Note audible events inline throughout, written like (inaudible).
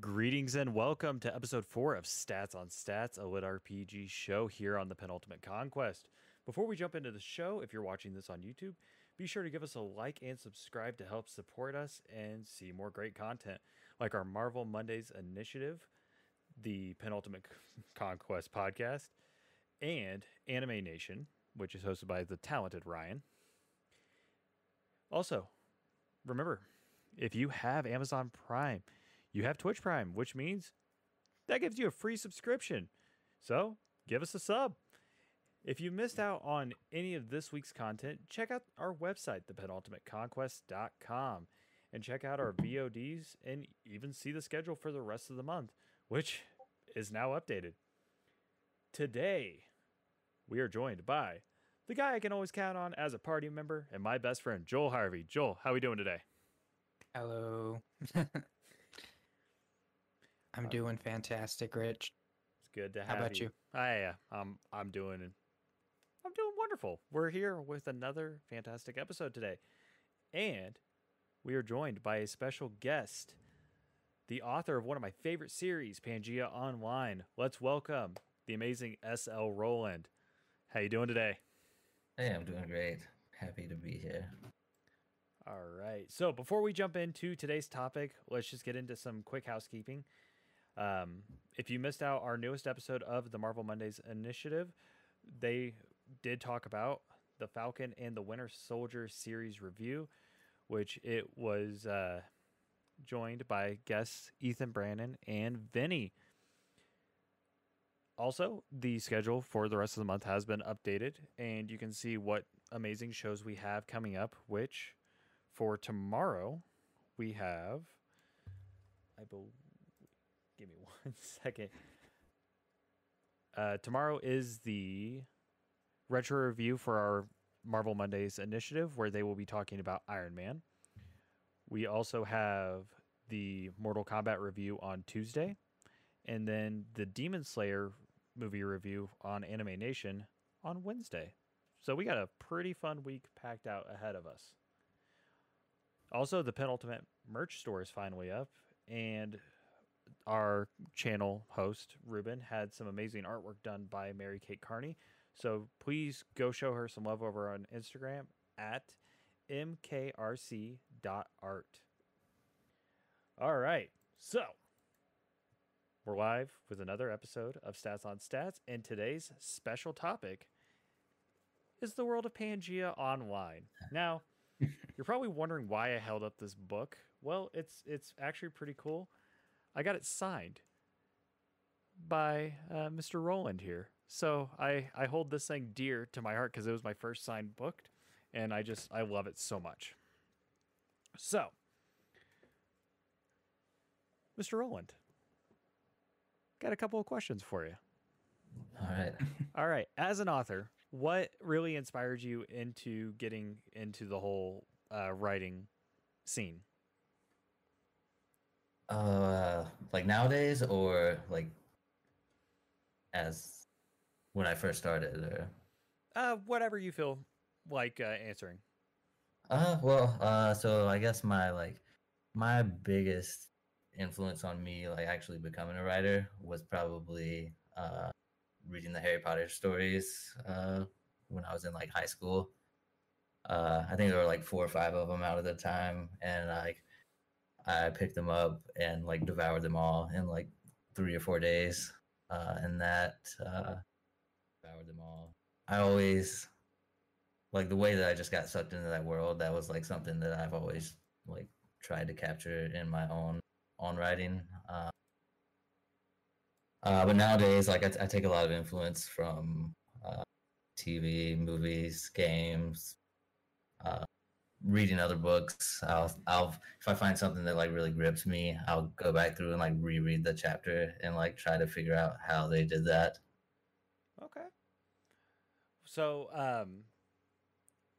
Greetings and welcome to episode four of Stats on Stats, a lit RPG show here on the Penultimate Conquest. Before we jump into the show, if you're watching this on YouTube, be sure to give us a like and subscribe to help support us and see more great content like our Marvel Mondays initiative, the Penultimate Conquest podcast, and Anime Nation, which is hosted by the talented Ryan. Also, remember, if you have Amazon Prime, you have Twitch Prime, which means that gives you a free subscription. So give us a sub. If you missed out on any of this week's content, check out our website, thepenultimateconquest.com, and check out our VODs and even see the schedule for the rest of the month, which is now updated. Today, we are joined by the guy I can always count on as a party member and my best friend, Joel Harvey. Joel, how are we doing today? Hello. (laughs) I'm Uh, doing fantastic, Rich. It's good to have you. How about you? Hi, yeah, I'm I'm doing I'm doing wonderful. We're here with another fantastic episode today. And we are joined by a special guest, the author of one of my favorite series, Pangea Online. Let's welcome the amazing SL Rowland. How you doing today? Hey, I'm doing great. Happy to be here. All right. So before we jump into today's topic, let's just get into some quick housekeeping. Um, if you missed out our newest episode of the Marvel Mondays initiative, they did talk about the Falcon and the Winter Soldier series review, which it was uh, joined by guests Ethan Brandon and Vinny. Also, the schedule for the rest of the month has been updated, and you can see what amazing shows we have coming up. Which, for tomorrow, we have. I believe. Give me (laughs) one second. Uh, tomorrow is the retro review for our Marvel Mondays initiative, where they will be talking about Iron Man. We also have the Mortal Kombat review on Tuesday, and then the Demon Slayer movie review on Anime Nation on Wednesday. So we got a pretty fun week packed out ahead of us. Also, the penultimate merch store is finally up, and our channel host Ruben had some amazing artwork done by Mary Kate Carney. So please go show her some love over on Instagram at mkrc.art. All right, so we're live with another episode of Stats on Stats, and today's special topic is the world of Pangea Online. Now, (laughs) you're probably wondering why I held up this book. Well, it's it's actually pretty cool. I got it signed by uh, Mr. Rowland here, so I I hold this thing dear to my heart because it was my first signed book, and I just I love it so much. So, Mr. Rowland, got a couple of questions for you. All right. (laughs) All right, as an author, what really inspired you into getting into the whole uh, writing scene? Uh, like nowadays, or like as when I first started, or Uh, whatever you feel like uh, answering. uh, well, uh, so I guess my like my biggest influence on me, like actually becoming a writer, was probably uh reading the Harry Potter stories uh when I was in like high school. Uh, I think there were like four or five of them out at the time, and like I picked them up and like devoured them all in like three or four days. Uh, and that uh, devoured them all. I always like the way that I just got sucked into that world. That was like something that I've always like tried to capture in my own own writing. Uh, uh, but nowadays, like I, t- I take a lot of influence from uh, TV, movies, games, uh, reading other books. I'll, I'll, if I find something that like really grips me, I'll go back through and like reread the chapter and like try to figure out how they did that. Okay. So, um,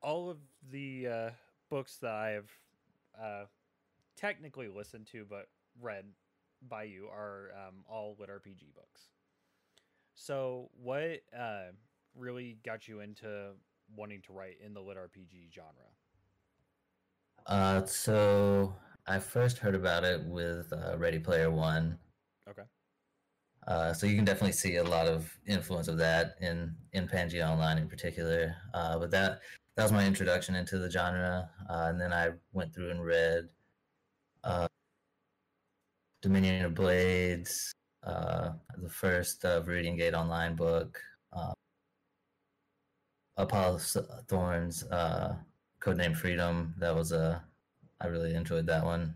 all of the uh, books that I have uh, technically listened to but read by you are um, all lit RPG books. So, what uh, really got you into wanting to write in the lit RPG genre? Uh, so I first heard about it with uh, Ready Player One. Okay. Uh, so you can definitely see a lot of influence of that in in Pangea Online in particular. Uh, but that that was my introduction into the genre, uh, and then I went through and read uh, Dominion of Blades, uh, the first uh, Viridian Gate Online book, uh, Apollo Thorns, uh, Codename Freedom. That was a I really enjoyed that one.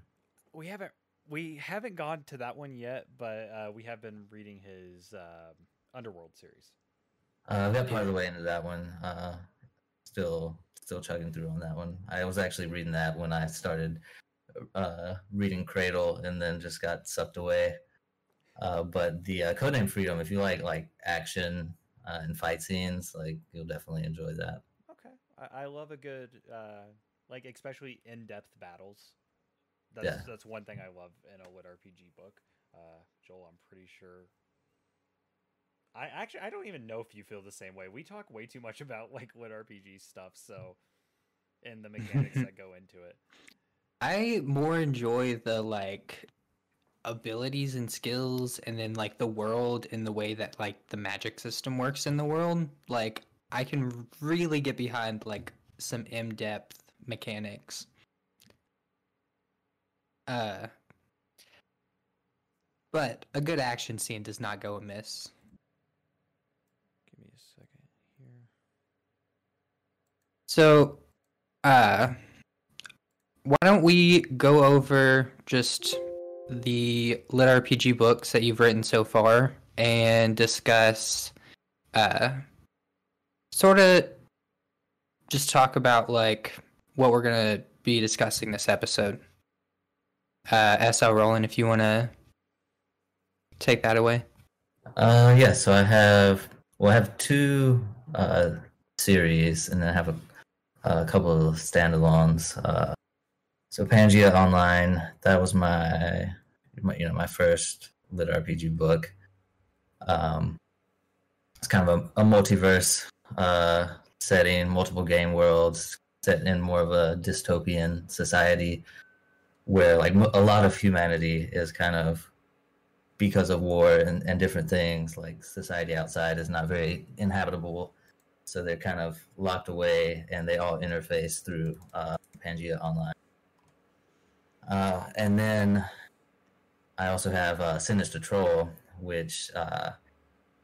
We haven't we haven't gone to that one yet, but uh, we have been reading his um Underworld series. Uh, I got part of the way into that one. Uh, still, still chugging through on that one. I was actually reading that when I started uh, reading Cradle, and then just got sucked away. Uh, but the uh, Codename Freedom, if you like like action uh, and fight scenes, like you'll definitely enjoy that. I love a good uh, like especially in depth battles. That's Yeah. that's one thing I love in a lit RPG book. Uh, Joel, I'm pretty sure. I actually I don't even know if you feel the same way. We talk way too much (laughs) about like lit RPG stuff, so and the mechanics that go into it. I more enjoy the like abilities and skills and then like the world and the way that like the magic system works in the world. Like I can really get behind like some in-depth mechanics. Uh but a good action scene does not go amiss. Give me a second here. So, uh, why don't we go over just the lit RPG books that you've written so far and discuss, uh, sort of just talk about like what we're gonna be discussing this episode. Uh, SL Rowland, if you want to take that away. Uh, yeah. So I have well, I have two uh, series, and then I have a, a couple of standalones. Uh, so Pangea Online, that was my, my you know my first lit RPG book. Um, it's kind of a, a multiverse uh, setting, multiple game worlds, set in more of a dystopian society, where like a lot of humanity is kind of because of war and, and different things like society outside is not very inhabitable. So they're kind of locked away and they all interface through uh, pangea online. Uh, and then i also have uh, sinister troll which uh,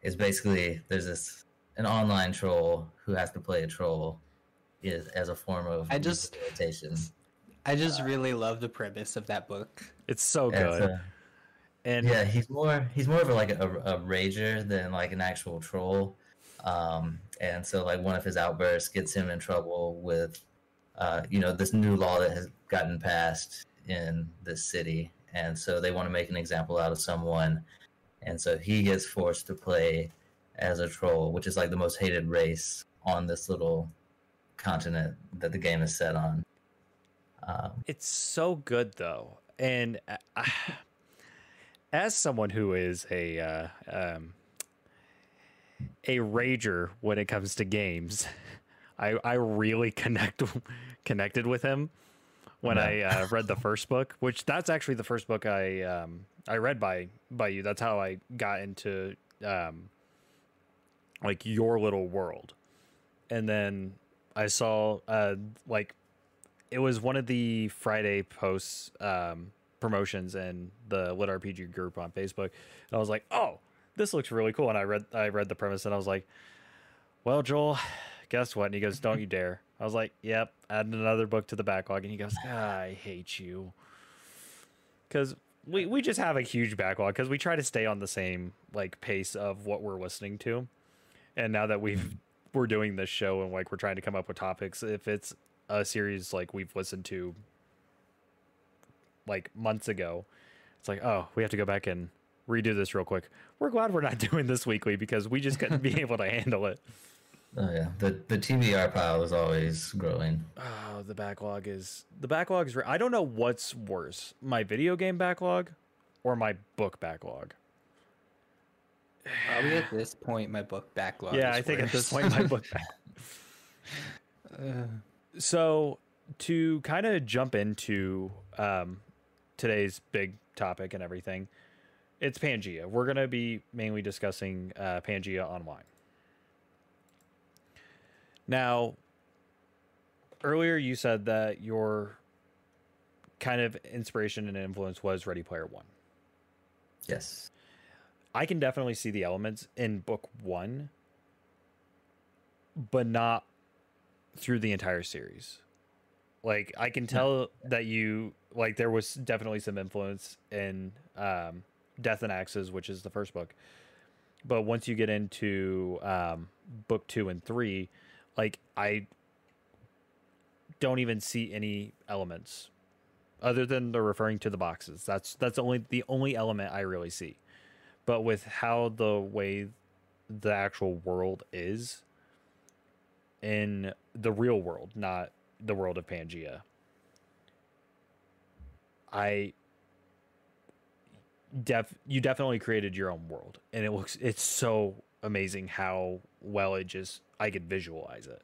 is basically there's this an online troll who has to play a troll is as a form of I just- rehabilitation. I just really love the premise of that book. It's so good. it's a- and yeah, he's more he's more of a, like a, a rager than like an actual troll. Um, and so like one of his outbursts gets him in trouble with, uh, you know, this new law that has gotten passed in this city, and so they want to make an example out of someone, and so he gets forced to play as a troll, which is like the most hated race on this little continent that the game is set on. Um, It's so good though, and uh, I, (sighs) as someone who is a uh, um, a rager when it comes to games, (laughs) I I really connect (laughs) connected with him when Yeah. I uh, read the first book, which that's actually the first book I um, I read by by you. That's how I got into um, like your little world, and then I saw uh, like it was one of the Friday posts um, promotions in the Lit RPG group on Facebook. And I was like, "Oh, this looks really cool." And I read I read the premise and I was like, "Well, Joel, guess what?" And he goes, "Don't you dare." I was like, "Yep." Add another book to the backlog, and he goes, ah, "I hate you," because we we just have a huge backlog because we try to stay on the same like pace of what we're listening to. And now that we've we're doing this show and like we're trying to come up with topics, if it's a series like we've listened to like months ago, it's like, oh, we have to go back and redo this real quick. We're glad we're not (laughs) doing this weekly because we just couldn't be (laughs) able to handle it. oh yeah, the the TBR pile is always growing. Oh, the backlog is the backlog is. Re- I don't know what's worse, my video game backlog or my book backlog. Probably at this point, my book backlog. yeah, is I think at this point my book. (laughs) Uh, so to kind of jump into um, today's big topic and everything. It's Pangea. We're gonna be mainly discussing uh, Pangea Online. Now, earlier you said that your kind of inspiration and influence was Ready Player One. Yes. I can definitely see the elements in book one, but not through the entire series. Like I can tell that you like there was definitely some influence in um, Death and Axes, which is the first book. But once you get into um, book two and three, like I don't even see any elements other than the referring to the boxes. That's that's only the only element I really see. But with how the way the actual world is in the real world, not the world of Pangea, I def you definitely created your own world, and it looks it's so amazing how well it just I could visualize it.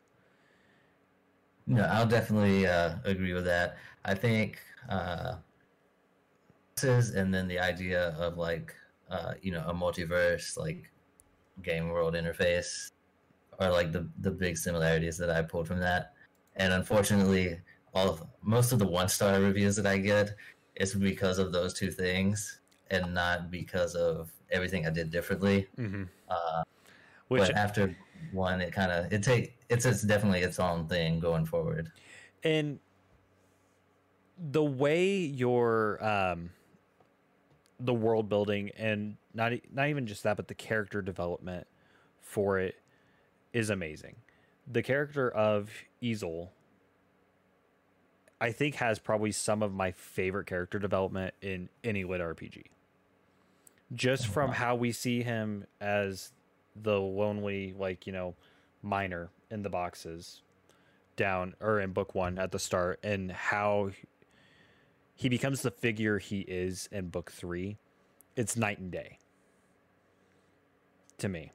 No, I'll definitely uh, agree with that. I think uh, and then the idea of like uh, you know a multiverse like game world interface are like the the big similarities that I pulled from that. And unfortunately, all of, most of the one star reviews that I get is because of those two things, and not because of everything I did differently. Mm-hmm. Uh, Which but after one, it kind of it take it's it's definitely its own thing going forward. and the way your um the world building and not not even just that but the character development for it is amazing. The character of Easel I think has probably some of my favorite character development in any lit RPG just oh, from how we see him as the lonely like you know miner in the boxes down or in book one at the start and how he becomes the figure he is in book three it's night and day to me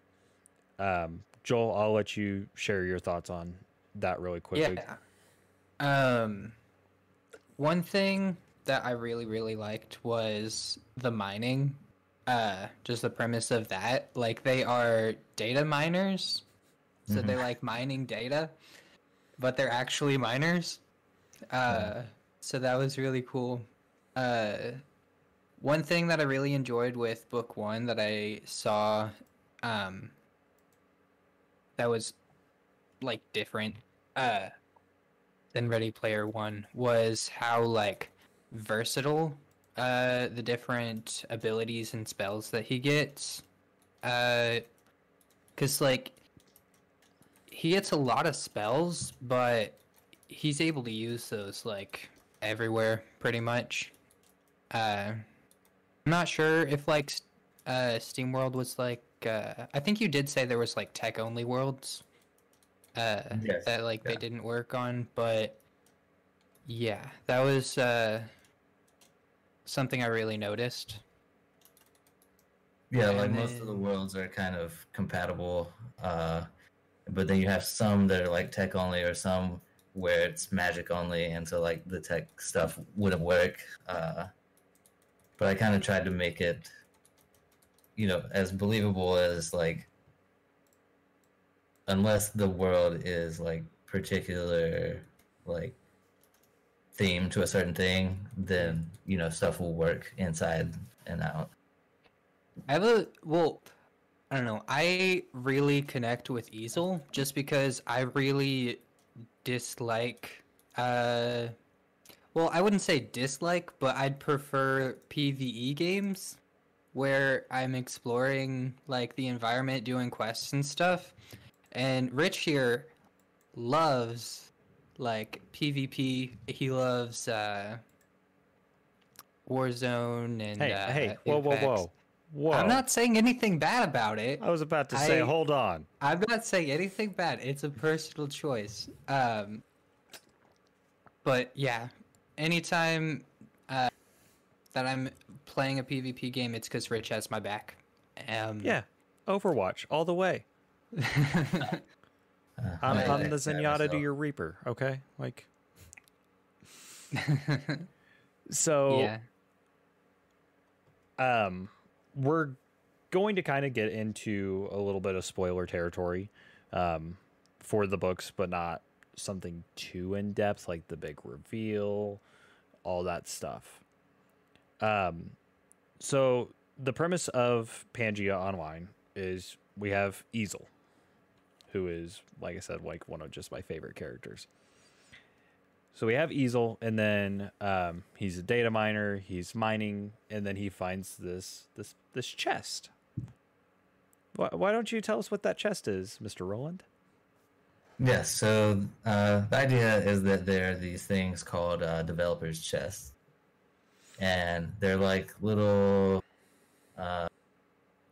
um joel i'll let you share your thoughts on that really quickly Yeah. Um, one thing that I really really liked was the mining. Uh, just the premise of that. Like they are data miners, so Mhm. they're like mining data, but they're actually miners. Uh, so that was really cool. Uh, one thing that I really enjoyed with book one that I saw, um, that was like different. Uh, than Ready Player One was how like versatile uh the different abilities and spells that he gets. Uh cuz like he gets a lot of spells, but he's able to use those like everywhere pretty much. Uh I'm not sure if like uh SteamWorld was like uh I think you did say there was like tech only worlds uh Yes, that like they didn't work on but yeah that was uh something i really noticed. Yeah, like And most of the worlds are kind of compatible, uh, but then you have some that are like tech only, or some where it's magic only, and so like the tech stuff wouldn't work. Uh, but I kind of tried to make it, you know, as believable as like, unless the world is like particular, like theme to a certain thing, then you know stuff will work inside and out. i have a well i don't know i really connect with easel just because i really dislike uh well i wouldn't say dislike but i'd prefer pve games where i'm exploring like the environment doing quests and stuff. And rich here loves like pvp he loves uh warzone and hey uh, hey whoa Apex. whoa. Whoa i'm not saying anything bad about it i was about to say I- hold on I'm not saying anything bad. It's a personal choice. Um, but yeah, anytime uh, that I'm playing a PvP game, it's because Rich has my back. Um, yeah overwatch all the way (laughs) i'm, I- I'm the I zenyatta to your reaper okay like (laughs) so yeah. um, we're going to kind of get into a little bit of spoiler territory um, for the books, but not something too in depth, like the big reveal, all that stuff. Um, so the premise of Pangea Online is we have Easel, who is, like I said, like one of just my favorite characters. So we have Easel, and then um, he's a data miner. He's mining, and then he finds this this this chest. Why, why don't you tell us what that chest is, Mister Rowland? Yes. So uh, the idea is that there are these things called uh, developers' chests, and they're like little uh,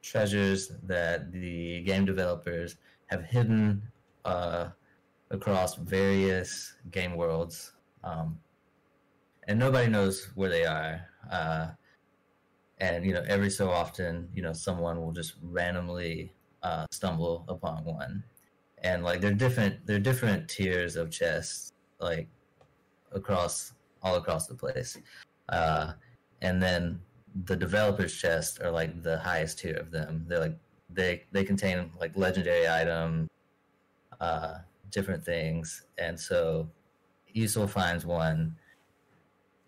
treasures that the game developers have hidden uh, across various game worlds, um, and nobody knows where they are. Uh, and you know, every so often, you know, someone will just randomly uh, stumble upon one, and like they're different. They're different tiers of chests, like across all across the place. Uh, and then the developers chests are like the highest tier of them. They're like they they contain like legendary item, uh, different things, and so Easel finds one,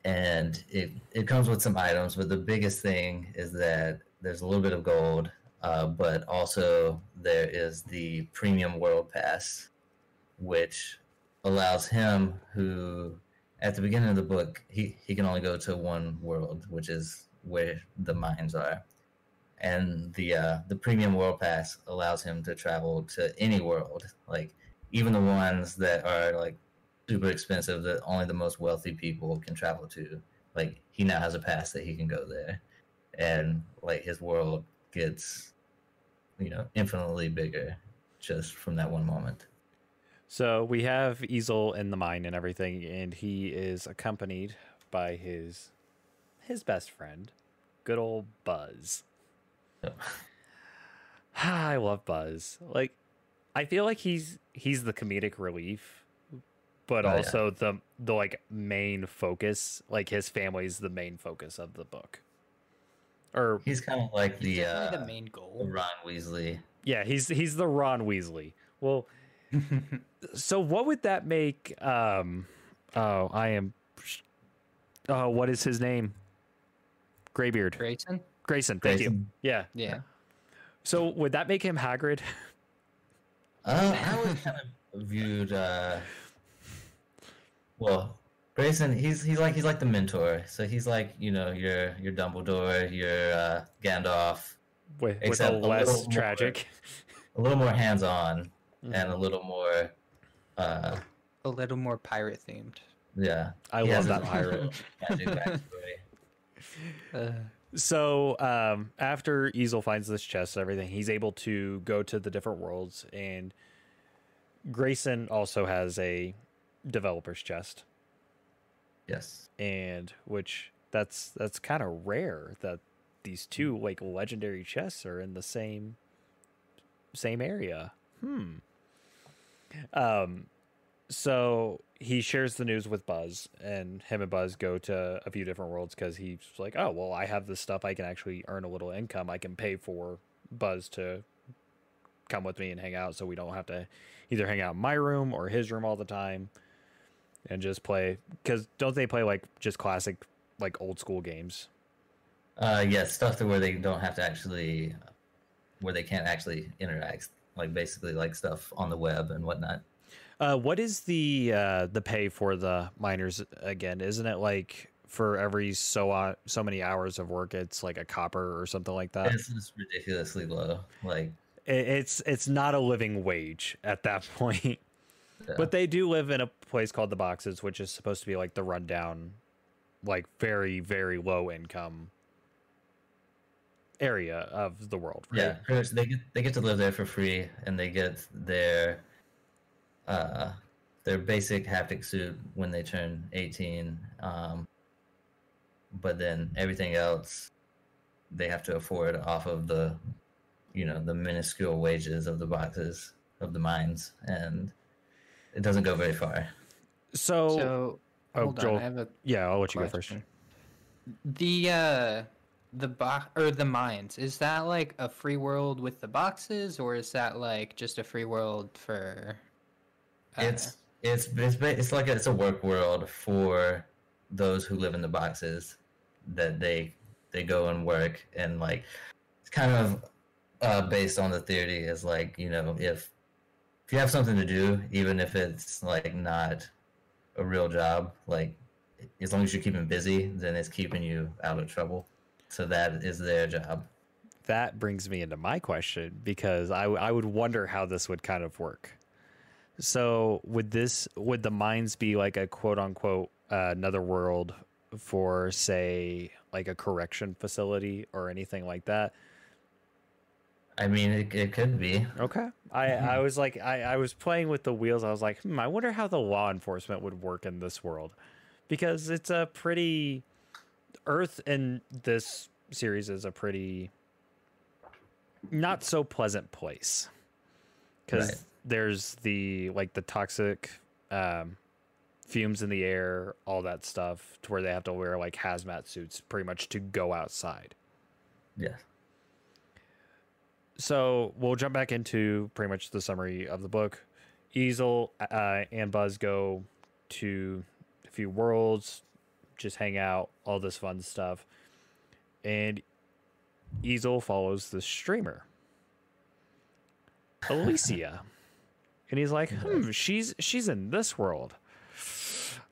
and it it comes with some items. But the biggest thing is that there's a little bit of gold, uh, but also there is the premium world pass, which allows him who at the beginning of the book he, he can only go to one world which is where the mines are and the uh, the premium world pass allows him to travel to any world like even the ones that are like super expensive that only the most wealthy people can travel to like he now has a pass that he can go there and like his world gets you know infinitely bigger just from that one moment So we have Easel in the mine and everything, and he is accompanied by his his best friend, good old Buzz. Yep. (sighs) I love Buzz. Like, I feel like he's he's the comedic relief, but Oh, yeah. also the the like main focus. Like his family's the main focus of the book. Or he's kind of like the uh, the main goal. Ron Weasley yeah, he's he's the Ron Weasley. Well, (laughs) so what would that make? Um, oh, I am. Oh, what is his name? Graybeard. Grayson? Grayson. Thank you. Yeah. Yeah. So would that make him Hagrid? Uh, I was kind of viewed. Uh, well, Grayson, he's he's like he's like the mentor. So he's like you know your your Dumbledore, your uh, Gandalf, With, with a Except a less little more- tragic. (laughs) a little more hands on Mm-hmm. and a little more. Uh, A little more pirate themed. yeah, I He love that pirate. own (laughs) magic backstory. (laughs) Uh, So um, after Easel finds this chest and everything, he's able to go to the different worlds, and Grayson also has a developer's chest, Yes. and which that's that's kind of rare that these two like legendary chests are in the same same area. Hmm. Um, so he shares the news with Buzz, and him and Buzz go to a few different worlds because he's like, "Oh, well, I have this stuff. I can actually earn a little income. I can pay for Buzz to come with me and hang out, so we don't have to either hang out in my room or his room all the time, and just play. Because don't they play like just classic, like old school games? Uh, yes, stuff to where they don't have to actually, where they can't actually interact, like basically like stuff on the web and whatnot. Uh, what is the uh, the pay for the miners again? Isn't it like for every so uh, so many hours of work, it's like a copper or something like that? It's just ridiculously low. Like, it's it's not a living wage at that (laughs) point. Yeah. But they do live in a place called the boxes, which is supposed to be like the rundown, like very very low income area of the world. Right? Yeah, pretty much they get they get to live there for free, and they get their uh their basic haptic suit when they turn eighteen. Um, but then everything else they have to afford off of the you know the minuscule wages of the boxes of the mines, and it doesn't go very far. So, so oh, hold Joel, on, I have a yeah, I'll let you go first. The uh the box or the mines is that like a free world with the boxes or is that like just a free world for uh, It's it's it's it's like a, it's a work world for those who live in the boxes that they they go and work and like it's kind of uh, based on the theory is like you know if if you have something to do even if it's like not a real job like as long as you're keeping busy then it's keeping you out of trouble so that is their job That brings me into my question because I, I would wonder how this would kind of work. So would this would the mines be like a quote unquote uh, another world for say like a correction facility or anything like that? I mean it, it could be Okay. I, I was like I, I was playing with the wheels. I was like, hmm, I wonder how the law enforcement would work in this world. Because it's a pretty Earth in this series is a pretty not so pleasant place. Because Right. there's the like the toxic um fumes in the air, all that stuff, to where they have to wear like hazmat suits pretty much to go outside. yeah so we'll jump back into pretty much the summary of the book. Easel uh, and Buzz go to a few worlds, just hang out, all this fun stuff. And Easel follows the streamer, Alicia. and he's like, hmm, she's she's in this world.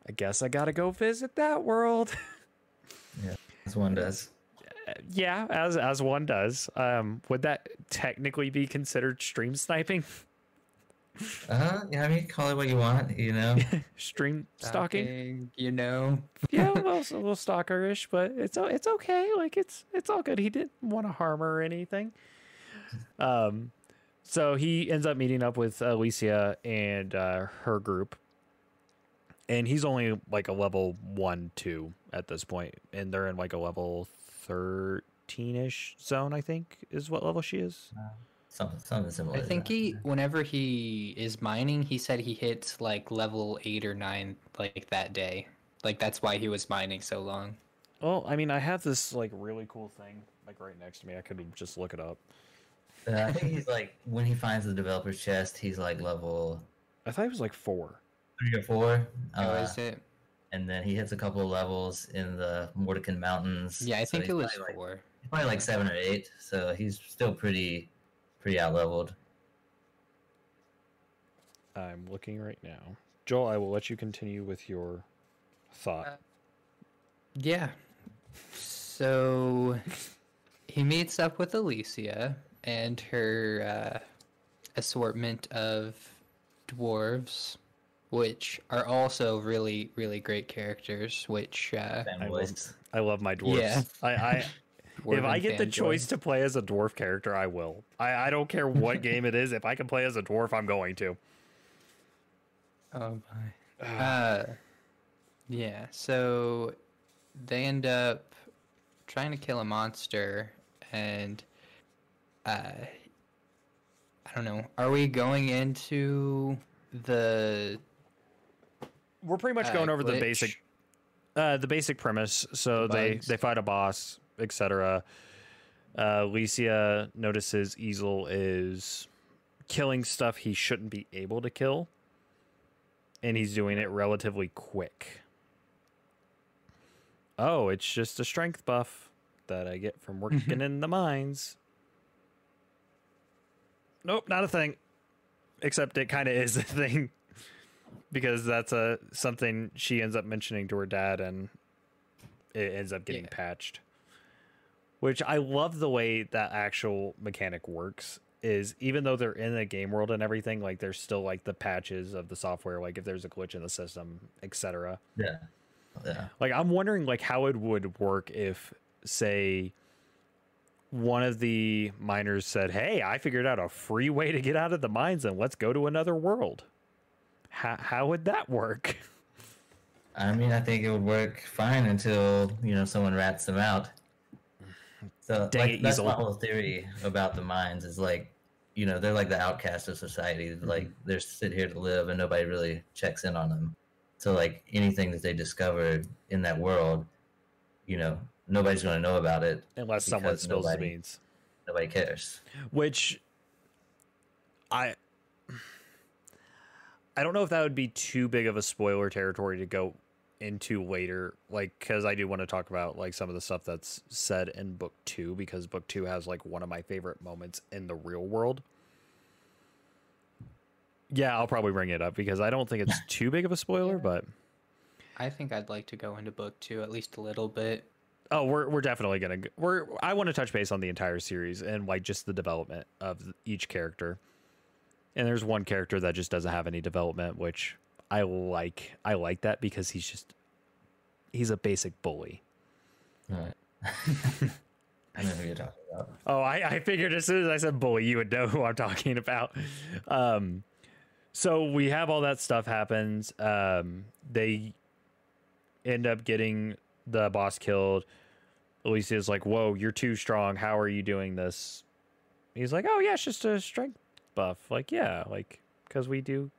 I guess I gotta go visit that world. (laughs) Yeah, as one does yeah, as as one does. Um, would that technically be considered stream sniping? uh yeah i mean call it what you want you know (laughs) stream stalking? you know (laughs) yeah, well, it's a little stalkerish, but it's it's okay. Like it's it's all good. He didn't want to harm her or anything. Um, so he ends up meeting up with Alicia and uh, her group, and he's only like a level one, two at this point, and they're in like a level thirteen ish zone. I think is what level she is. something something similar i think that. he whenever he is mining he said he hits like level eight or nine like that day like that's why he was mining so long Well, I mean, I have this like really cool thing like right next to me. I could just look it up. Uh, I think he's like when he finds the developer's chest, he's like level I thought he was like four. three or four. oh uh, is it and then he hits a couple of levels in the Mordican Mountains. yeah i so think it was probably, like, four he's probably like seven or eight, so he's still pretty pretty out leveled. I'm looking right now. Joel, I will let you continue with your thought. Yeah. So he meets up with Alicia and her uh, assortment of dwarves, which are also really, really great characters. Which uh, Fanboys. I love my dwarves. Yeah. I, I (laughs) if I get the fanboys. choice to play as a dwarf character, I will. I, I don't care what (laughs) game it is. If I can play as a dwarf, I'm going to. Oh my. Uh, yeah. So they end up trying to kill a monster, and uh, I don't know. Are we going into the? We're pretty much uh, going over the basic uh, the basic premise. So The they bugs. they fight a boss, etc. Uh, Alicia notices Easel is killing stuff he shouldn't be able to kill, and he's doing it relatively quick. Oh, it's just a strength buff that I get from working in the mines. Nope, not a thing. Except it kind of is a (laughs) thing because that's a something she ends up mentioning to her dad and it ends up getting Yeah. patched which i love the way that actual mechanic works is even though they're in the game world and everything like there's still like the patches of the software like if there's a glitch in the system etc Yeah. Yeah. like i'm wondering like how it would work if say one of the miners said hey i figured out a free way to get out of the mines and let's go to another world how, how would that work I mean, I think it would work fine until you know someone rats them out. So Dang like, it, that's my whole theory about the mines is like, you know, they're like the outcast of society. Mm-hmm. Like they're sit here to live, and nobody really checks in on them. So like anything that they discover in that world, you know, nobody's going to know about it unless someone spills nobody- the beans. nobody cares Which I I don't know if that would be too big of a spoiler territory to go into later like cuz I do want to talk about like some of the stuff that's said in book 2 because book 2 has like one of my favorite moments in the real world. Yeah, I'll probably bring it up because I don't think it's (laughs) too big of a spoiler, Yeah. but I think I'd like to go into book two at least a little bit. Oh, we're we're definitely gonna we're I want to touch base on the entire series and like just the development of each character. And there's one character that just doesn't have any development, which I like. I like that because he's just he's a basic bully. Right. (laughs) I know who you're talking about. Oh, I, I figured as soon as I said bully, you would know who I'm talking about. Um, so we have all that stuff happens. Um, they end up getting the boss killed. Alicia's like, "Whoa, you're too strong. How are you doing this?" He's like, "Oh yeah, it's just a strength buff." Like, yeah, like because we do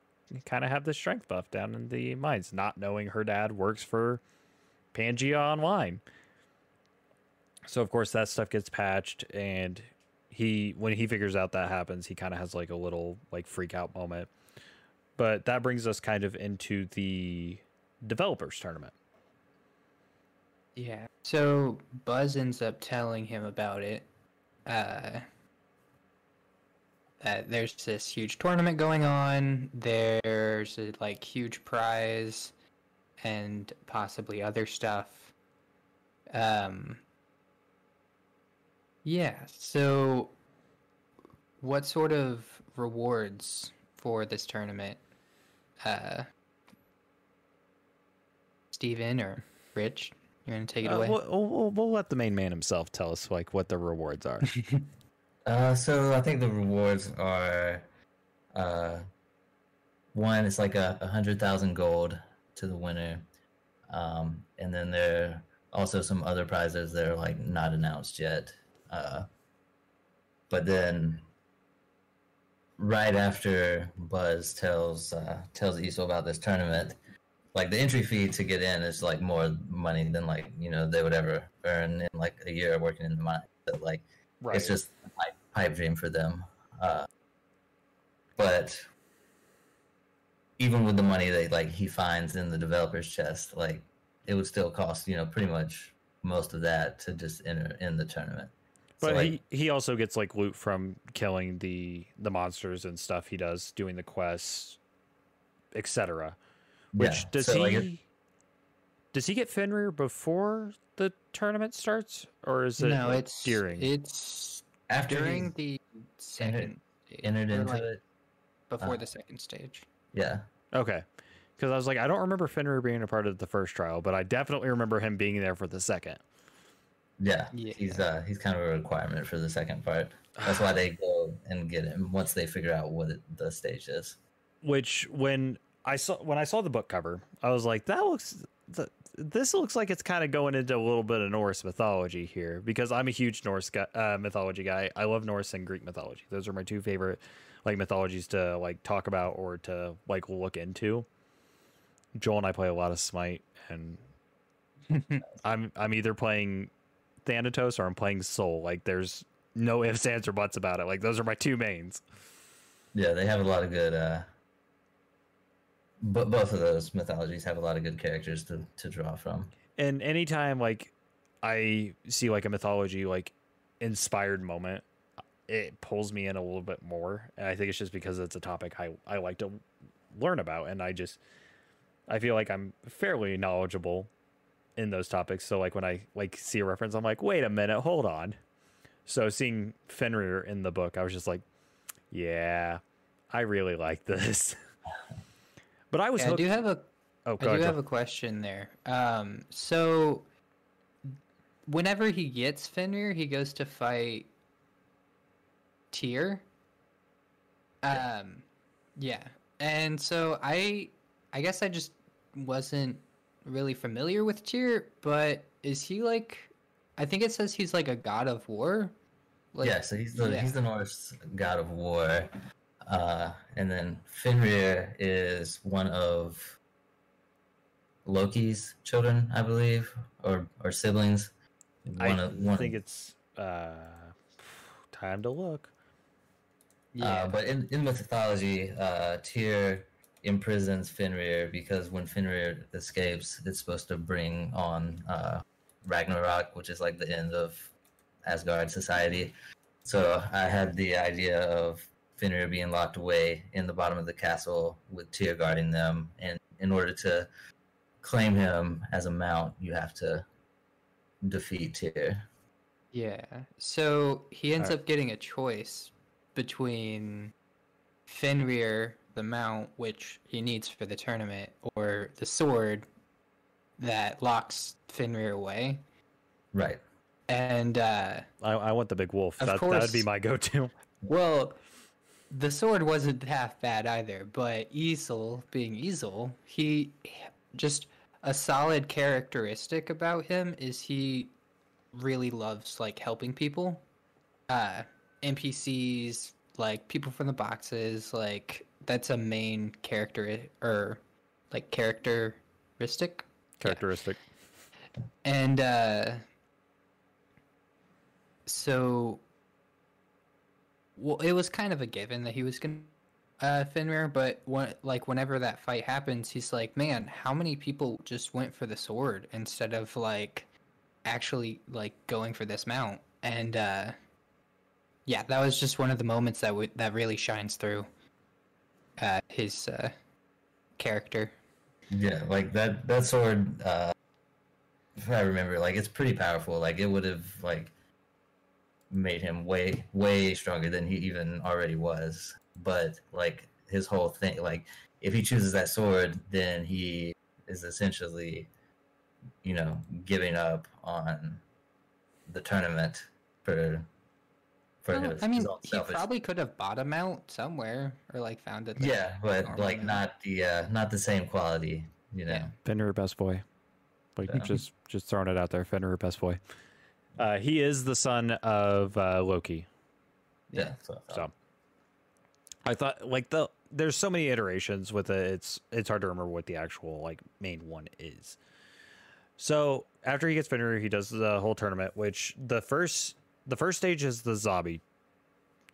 kind of have the strength buff down in the mines. Not knowing her dad works for Pangea Online. So of course that stuff gets patched and he when he figures out that happens, he kind of has like a little like freak out moment. But that brings us kind of into the developers tournament. Yeah. So Buzz ends up telling him about it. Uh, that there's this huge tournament going on. There's a like huge prize, and possibly other stuff. Um. Yeah. So, what sort of rewards for this tournament? Uh. Steven or Rich, You're gonna take it Uh, away? we'll, we'll, we'll let the main man himself tell us like what the rewards are. (laughs) Uh, so I think the rewards are, uh, one it's like a, a hundred thousand gold to the winner, um, and then there are also some other prizes that are like not announced yet. Uh, but then, right after Buzz tells uh, tells Easel about this tournament, like the entry fee to get in is like more money than like you know they would ever earn in like a year working in the mine. So like right. it's just a pipe, pipe dream for them. Uh, but even with the money that like he finds in the developer's chest, like it would still cost you know pretty much most of that to just enter in the tournament. But so, like, he, he also gets like loot from killing the the monsters and stuff he does doing the quests, etc. Which yeah, does so, he like, it- does he get Fenrir before the tournament starts or is it no, it's during? It's after during during the second stage, entered into like, it, before uh, the second stage. yeah, Okay. Because I was like, I don't remember Fenrir being a part of the first trial, but I definitely remember him being there for the second. yeah, Yeah. he's uh he's kind of a requirement for the second part. That's why they (sighs) go and get him once they figure out what it, the stage is. Which when I saw when I saw the book cover, I was like, that looks th- this looks like it's kind of going into a little bit of Norse mythology here because I'm a huge Norse guy, uh, mythology guy. I love Norse and Greek mythology. Those are my two favorite like mythologies to like talk about or to like look into. Joel and I play a lot of Smite, and (laughs) I'm I'm either playing Thanatos or I'm playing Sol. Like there's no ifs, ands, or buts about it. Like those are my two mains. Yeah, they have a lot of good. uh But both of those mythologies have a lot of good characters to to draw from. And anytime like I see like a mythology like inspired moment, it pulls me in a little bit more. And I think it's just because it's a topic I I like to learn about, and I just I feel like I'm fairly knowledgeable in those topics. So like when I like see a reference, I'm like, wait a minute, hold on. So seeing Fenrir in the book, I was just like, yeah, I really like this. (laughs) but I was Yeah, I do have a oh, I do have a question there. Um, so whenever he gets Fenrir, he goes to fight Tyr. Um, yeah, and so I, I guess I just wasn't really familiar with Tyr, but is he like? I think it says he's like a god of war. Like, yeah, so he's the yeah. he's the Norse god of war, uh, and then Fenrir is one of Loki's children, I believe, or or siblings. I of- one- think it's uh, time to look. Yeah. Uh, but in, in mythology, uh, Tyr imprisons Fenrir because when Fenrir escapes, it's supposed to bring on uh, Ragnarok, which is like the end of Asgard society. So I had the idea of Fenrir being locked away in the bottom of the castle with Tyr guarding them, and in order to claim him as a mount, you have to defeat Tyr. Yeah. So he ends Alright. up getting a choice between Fenrir, the mount, which he needs for the tournament, or the sword that locks Fenrir away. Right. And uh I, I want the big wolf. Of That that would be my go-to. well, the sword wasn't half bad either, but Easel, being Easel, he just a solid characteristic about him is he really loves like helping people. Uh NPCs, like people from the boxes, like that's a main character or like characteristic. Characteristic. And uh so well it was kind of a given that he was gonna uh Fenrir, but when like whenever that fight happens, he's like, Man, how many people just went for the sword instead of like actually like going for this mount? And uh yeah, that was just one of the moments that would that really shines through uh his uh character. Yeah, like that that sword uh if I remember, like it's pretty powerful. Like it would have like made him way way stronger than he even already was. But like his whole thing like if he chooses that sword, then he is essentially you know, giving up on the tournament for for Well, his, I mean, his own he selfish probably could have bought a mount somewhere or like found it. there Yeah, but like normally. not the uh not the same quality, you know. Yeah. Fenrir best boy. Like Yeah. just just throwing it out there. Fenrir best boy. Uh, he is the son of uh, Loki. Yeah. so, So I thought like the there's so many iterations with it. It's it's hard to remember what the actual like main one is. So after he gets Fenrir, he does the whole tournament, which the first the first stage is the zombie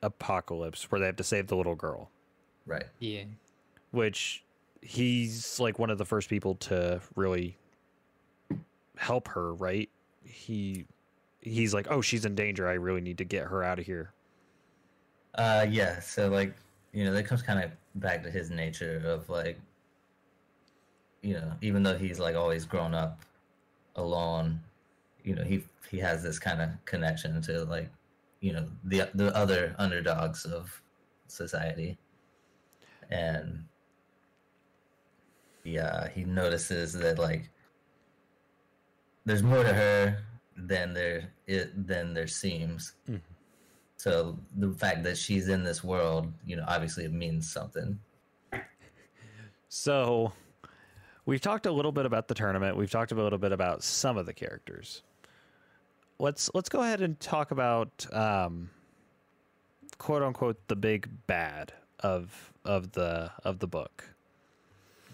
apocalypse where they have to save the little girl, right. Yeah. which he's like one of the first people to really help her, right? He he's like, "Oh, she's in danger. I really need to get her out of here." Uh, yeah. So like, you know, that comes kind of back to his nature of like, you know, even though he's like always grown up alone, you know, he he has this kind of connection to like, you know, the the other underdogs of society, and yeah, he notices that like there's more to her than there it than there seems. Mhm. So the fact that she's in this world, you know, obviously it means something. So we've talked a little bit about the tournament. We've talked a little bit about some of the characters. Let's let's go ahead and talk about um, quote unquote the big bad of of the of the book,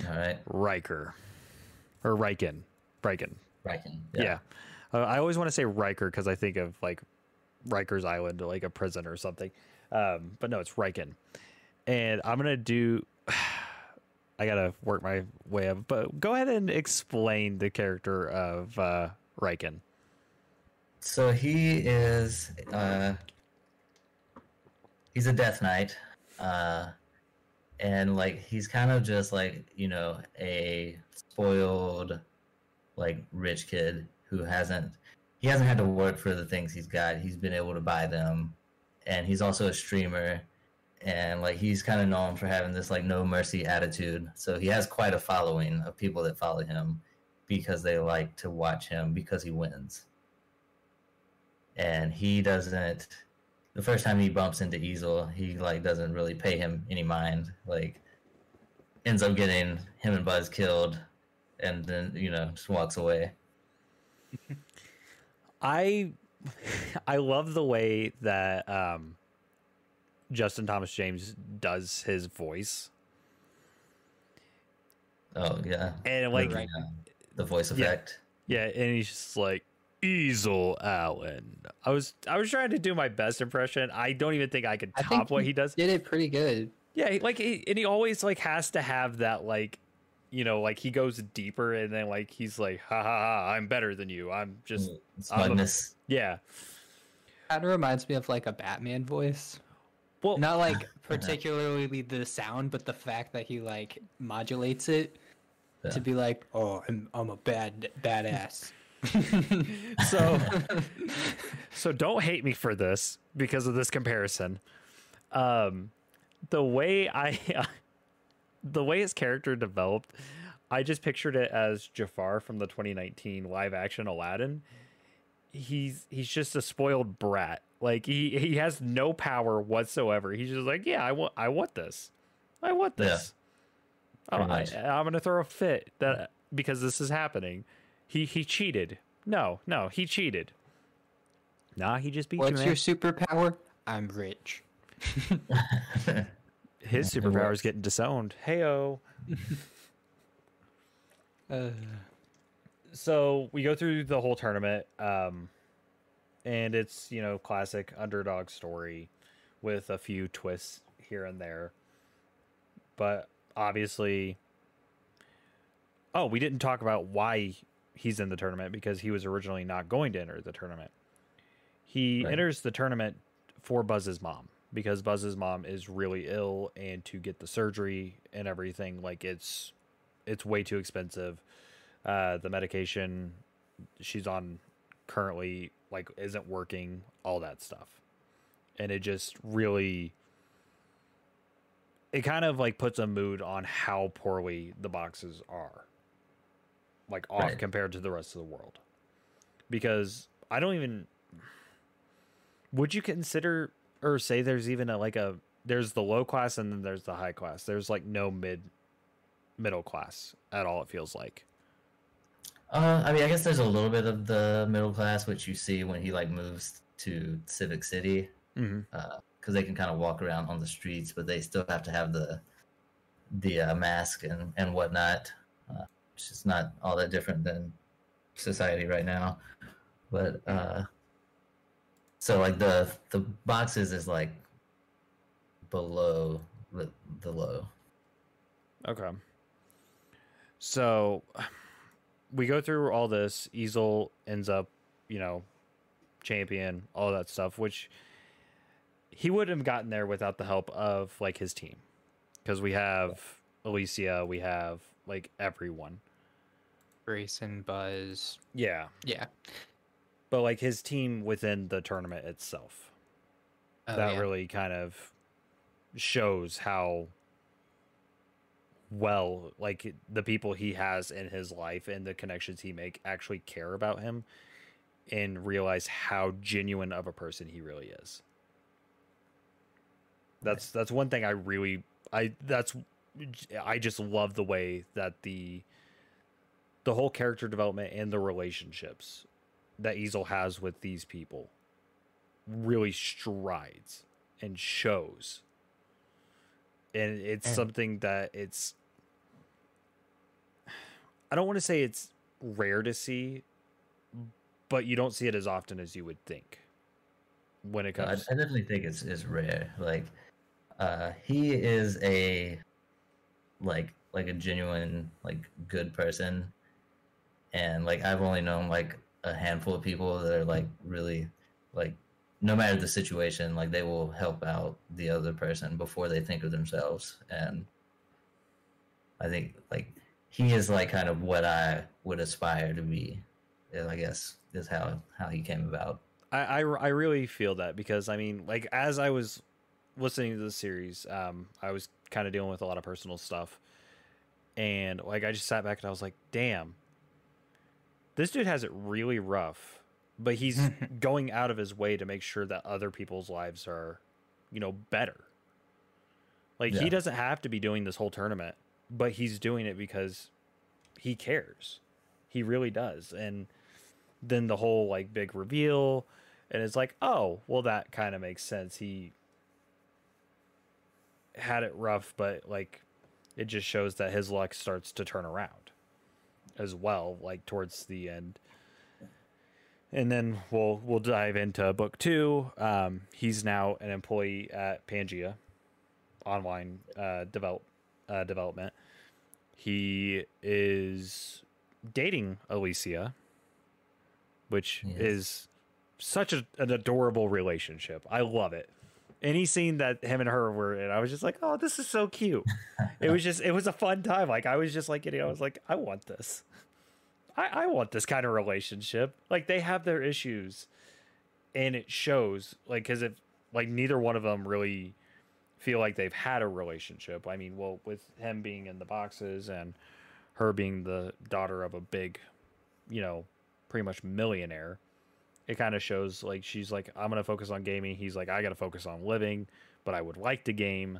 All right, Riker or Riken, Riken. Riken. Yeah, Uh, I always want to say Riker because I think of like Riker's Island, like a prison or something. Um, but no, it's Riken, and I'm gonna do. (sighs) I gotta work my way up, but go ahead and explain the character of uh, Riken. So he is uh he's a death knight. Uh and like he's kind of just like, you know, a spoiled like rich kid who hasn't he hasn't had to work for the things he's got. He's been able to buy them. And he's also a streamer and like he's kind of known for having this like no mercy attitude. So he has quite a following of people that follow him because they like to watch him because he wins and he doesn't the first time he bumps into Easel, he like doesn't really pay him any mind. Like ends up getting him and Buzz killed and then, you know, just walks away. I I love the way that um, Justin Thomas James does his voice, Oh yeah. and like the, uh, the voice effect. Yeah, and he's just like, Easel Allen. I was I was trying to do my best impression. I don't even think I could I top think what you he does. Did it pretty good. Yeah, like he, and he always like has to have that like you know like he goes deeper and then like he's like ha ha ha I'm better than you. I'm just Mm, I'm a- yeah. Kind of reminds me of like a Batman voice. Well, Not like (laughs) particularly the sound, but the fact that he like modulates it Yeah. to be like, "Oh, I'm I'm a bad badass." (laughs) so so don't hate me for this because of this comparison um the way i (laughs) the way his character developed i just pictured it as jafar from the 2019 live action aladdin he's he's just a spoiled brat like he he has no power whatsoever he's just like yeah i want i want this i want Yeah. this oh, I, much. i'm gonna throw a fit that because this is happening he he cheated no no he cheated nah he just beat you What's man. your superpower? I'm rich. (laughs) (laughs) his it superpower is getting disowned. Heyo. (laughs) Uh, so we go through the whole tournament um and it's you know classic underdog story with a few twists here and there. But obviously oh we didn't talk about why he's in the tournament because he was originally not going to enter the tournament. He Right. enters the tournament for buzz's mom because buzz's mom is really ill and to get the surgery and everything like it's it's way too expensive. Uh the medication she's on currently like isn't working all that stuff. And it just really it kind of like puts a mood on how poorly the boxes are like off Right. compared to the rest of the world. Because i don't even would you consider or say there's even a like a there's the low class and then there's the high class there's like no mid middle class at all it feels like Uh, I mean, I guess there's a little bit of the middle class, which you see when he like moves to Civic City, mm-hmm. because they can kind of walk around on the streets, but they still have to have the the uh, mask and and whatnot. Uh, it's just not all that different than society right now. But uh, so like the the boxes is like below the the low. Okay. So we go through all this. Easel ends up, you know, champion, all that stuff, which he wouldn't have gotten there without the help of like his team. Because we have Alicia, we have like everyone. Grayson, Buzz. Yeah. Yeah. But like his team within the tournament itself. Oh, that yeah. really kind of shows how well like the people he has in his life and the connections he make actually care about him and realize how genuine of a person he really is that's that's one thing i really i that's i just love the way that the the whole character development and the relationships that easel has with these people really strides and shows and it's And- something that it's i don't want to say it's rare to see but you don't see it as often as you would think when it I, I definitely think it's is rare. Like, uh, he is a like like a genuine like good person, and like I've only known like a handful of people that are like really like no matter the situation, like they will help out the other person before they think of themselves, and I think like he is like kind of what I would aspire to be. I guess is how how he came about. I, I, I really feel that because I mean, like as I was listening to the series, um, I was kind of dealing with a lot of personal stuff, and like I just sat back and I was like, damn, this dude has it really rough, but he's hmm. going out of his way to make sure that other people's lives are, you know, better. Like he doesn't have to be doing this whole tournament, but he's doing it because he cares. He really does, and then the whole like big reveal and it's like oh well that kind of makes sense. He had it rough but like it just shows that his luck starts to turn around as well like towards the end and then we'll we'll dive into book two. Um, he's now an employee at Pangea, online uh, develop uh, development. He is dating Alicia, which Yes. is such a, an adorable relationship. I love it. Any scene that him and her were in, I was just like, "Oh, this is so cute." (laughs) it was just, it was a fun time. Like I was just like, you know, I was like, "I want this." I, I want this kind of relationship. Like they have their issues, and it shows. Like because if like neither one of them really feel like they've had a relationship. I mean, well, with him being in the boxes and her being the daughter of a big, you know, pretty much millionaire, it kind of shows like she's like, I'm gonna focus on gaming. He's like, I gotta focus on living, but I would like to game.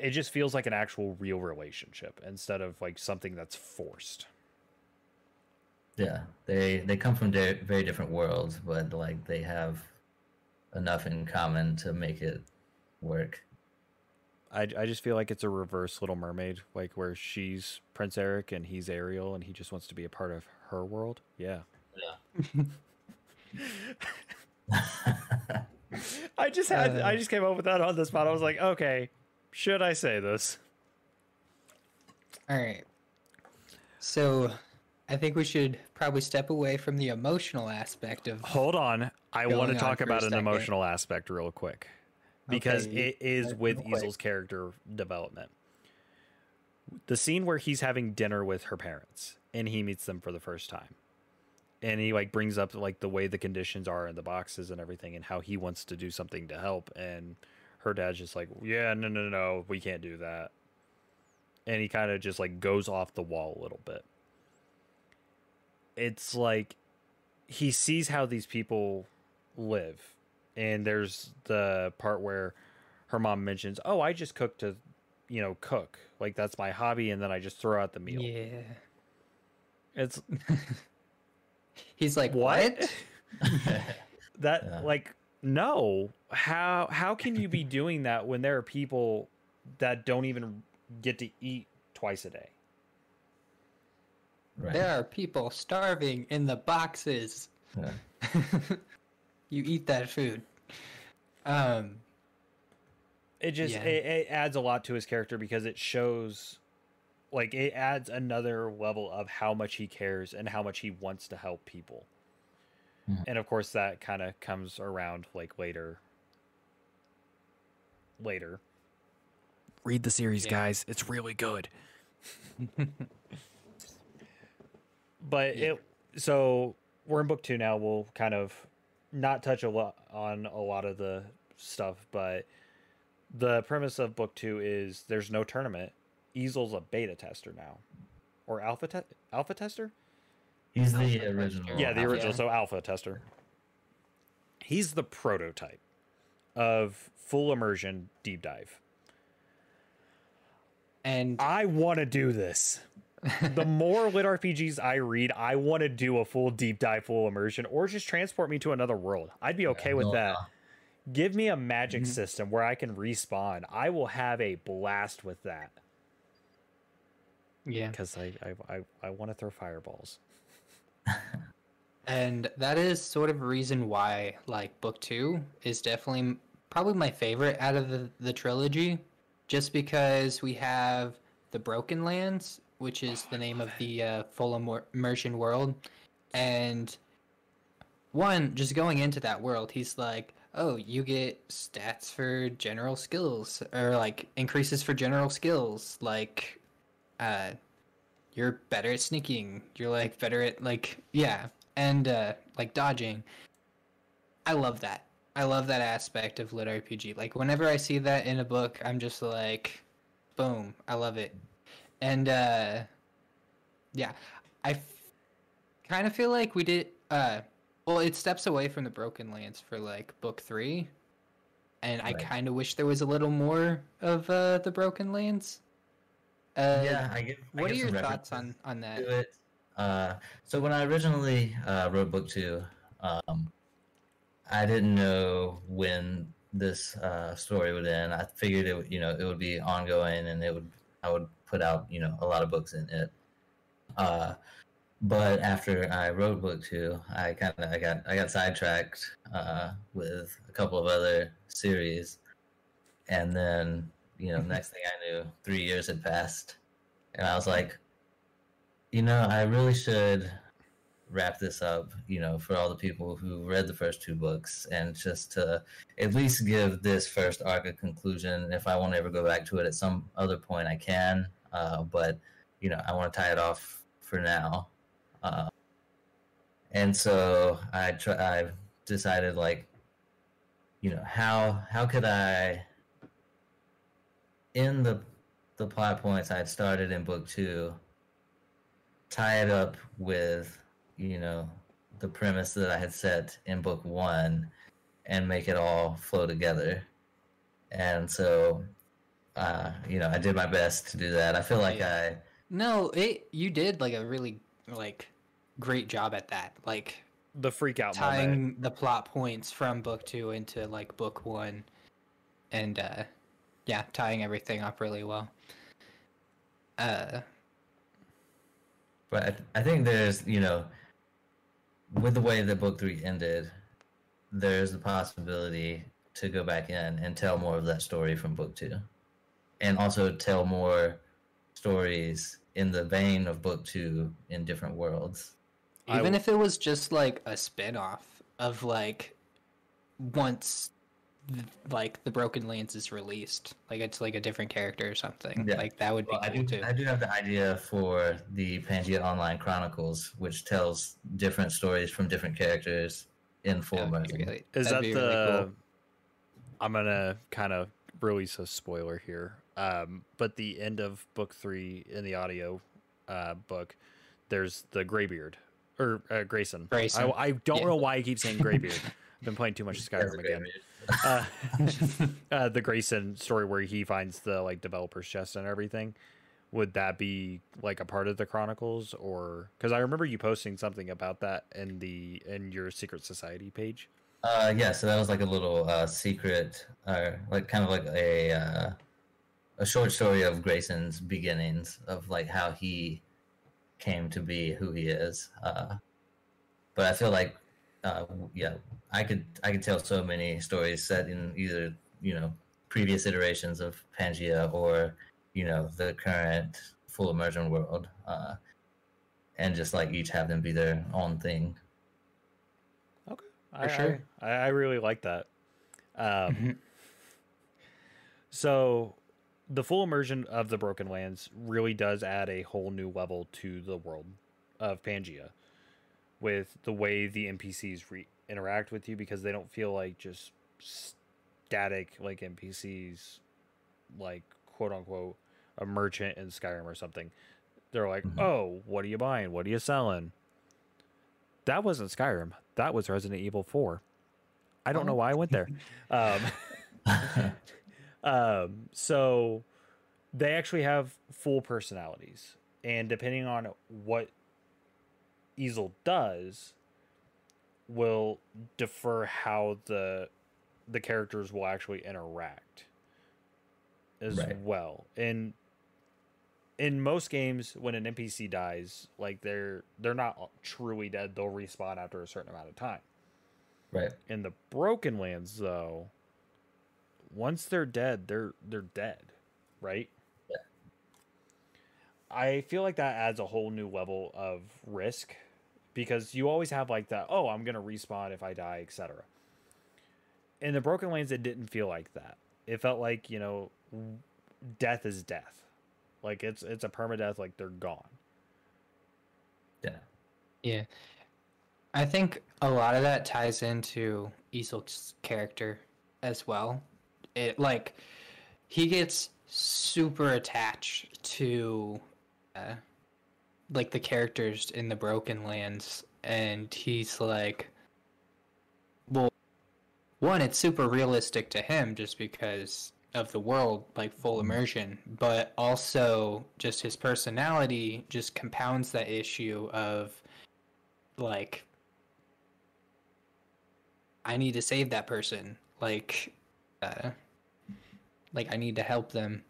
It just feels like an actual real relationship instead of like something that's forced. Yeah, they they come from di- very different worlds, but like they have enough in common to make it work. I, I just feel like it's a reverse Little Mermaid, like where she's Prince Eric and he's Ariel, and he just wants to be a part of her world. Yeah. Yeah. (laughs) I just had I Uh. just came up with that on the spot. I was like, okay, should I say this? All right. So, I think we should probably step away from the emotional aspect of. Hold on. I want to talk about an emotional aspect real quick. Because Okay, it is uh, with quick. Easel's character development. The scene where he's having dinner with her parents and he meets them for the first time. And he like brings up like the way the conditions are in the boxes and everything and how he wants to do something to help and her dad's just like, "Yeah, no no no, we can't do that." And he kind of just like goes off the wall a little bit. It's like he sees how these people live and there's the part where her mom mentions oh i just cook to you know cook like that's my hobby and then i just throw out the meal Yeah. it's (laughs) He's like, What? (laughs) that (laughs) Yeah. like no how how can you be doing that when there are people that don't even get to eat twice a day right. There are people starving in the boxes. Yeah. (laughs) you eat that food. Um, it just Yeah. it, it adds a lot to his character because it shows like it adds another level of how much he cares and how much he wants to help people Mhm. and of course that kind of comes around like later. Later. Read the series Yeah. guys. It's really good. (laughs) But Yeah. it so we're in book two now. We'll kind of not touch a lot on a lot of the stuff but the premise of book two is there's no tournament. Easel's a beta tester now. Or alpha te- alpha tester He's the Alpha original. tester. yeah the original. So alpha tester. He's the prototype of full immersion deep dive. And i want to do this. The more lit rpgs i read i want to do a full deep dive full immersion or just transport me to another world. I'd be okay with no, that. Uh, give me a magic Mhm. system where i can respawn. I will have a blast with that. Yeah, because I, I i, I want to throw fireballs and that is sort of reason why like book two is definitely probably my favorite out of the, the trilogy, just because we have the Broken Lands, which is the name of the uh, full immersion world, and one just going into that world, he's like, "Oh, you get stats for general skills, or like increases for general skills, like, uh, you're better at sneaking. You're like better at like yeah, and uh, like dodging. I love that. I love that aspect of lit RPG. Like whenever I see that in a book, I'm just like, boom, I love it. And uh, yeah, I f- kind of feel like we did. Uh, well, it steps away from the Broken Lands for like book three, and I kind of wish there was a little more of uh, the Broken Lands. Uh, yeah, I get. I what are your thoughts on on that? to it. Uh, so when I originally uh, wrote book two, um, I didn't know when this uh, story would end. I figured it, would- you know, it would be ongoing, and it would I would put out, you know, a lot of books in it. Uh, but after I wrote book two, I kind of I got I got sidetracked uh, with a couple of other series, and then you know next thing I knew, three years had passed, and I was like, you know, I really should wrap this up, you know, for all the people who read the first two books and just to at least give this first arc a conclusion. If I want to ever go back to it at some other point, I can. Uh, but, you know, I want to tie it off for now. Uh, and so I try, I decided like, you know, how, how could I, in the, the plot points I had started in book two, tie it up with you know the premise that I had set in book one and make it all flow together. And so, uh, you know, I did my best to do that. I feel like I no, it you did like a really like great job at that. Like the freak out tying moment. the plot points from book two into like book one, and uh, yeah, tying everything up really well. Uh, but I, I think there's you know with the way that book three ended, there's the possibility to go back in and tell more of that story from book two, and also tell more stories in the vein of book two in different worlds. Even w- if it was just like a spin-off of like once like the Broken Lands is released, like it's like a different character or something. Yeah. Like that would well, be cool I do, too. I do have the idea for the Pangea Online Chronicles, which tells different stories from different characters in full immersion. Really, is that the? Really cool. I'm gonna kind of release a spoiler here, um, but the end of book three in the audio uh, book, there's the Graybeard or uh, Grayson. Grayson. I, I don't yeah. know why I keep saying (laughs) Graybeard. I've been playing too much Skyrim again uh, (laughs) uh, the Grayson story where he finds the like developer's chest and everything. Would that be like a part of the Chronicles, or because I remember you posting something about that in the in your Secret Society page? Uh, yeah. So that was like a little uh, secret, uh, like kind of like a uh, a short story of Grayson's beginnings of like how he came to be who he is. Uh, but I feel like uh, yeah, I could I could tell so many stories set in either you know previous iterations of Pangea or you know the current full immersion world, uh, and just like each have them be their own thing. Okay, for I, sure. I, I really like that. Um, mm-hmm. so the full immersion of the Broken Lands really does add a whole new level to the world of Pangea with the way the NPCs re- interact with you because they don't feel like just static like NPCs, like quote unquote a merchant in Skyrim or something. They're like, mm-hmm. "Oh, what are you buying? What are you selling?" That wasn't Skyrim. That was Resident Evil Four. I don't oh. know why I went there. (laughs) um, (laughs) um, so they actually have full personalities, and depending on what Easel does will defer how the the characters will actually interact as right. well. And in most games when an NPC dies, like they're they're not truly dead, they'll respawn after a certain amount of time. Right. In the Broken Lands though, once they're dead, they're they're dead, right? Yeah. I feel like that adds a whole new level of risk because you always have like that oh i'm gonna respawn if i die etc in the broken lands it didn't feel like that. It felt like you know death is death. Like it's it's a permadeath like they're gone. Yeah. Yeah. I think a lot of that ties into Easel's character as well. It like he gets super attached to uh, like the characters in the Broken Lands, and he's like, well, one, it's super realistic to him just because of the world, like full mm-hmm. immersion, but also just his personality just compounds that issue of like, I need to save that person, like, uh, like I need to help them.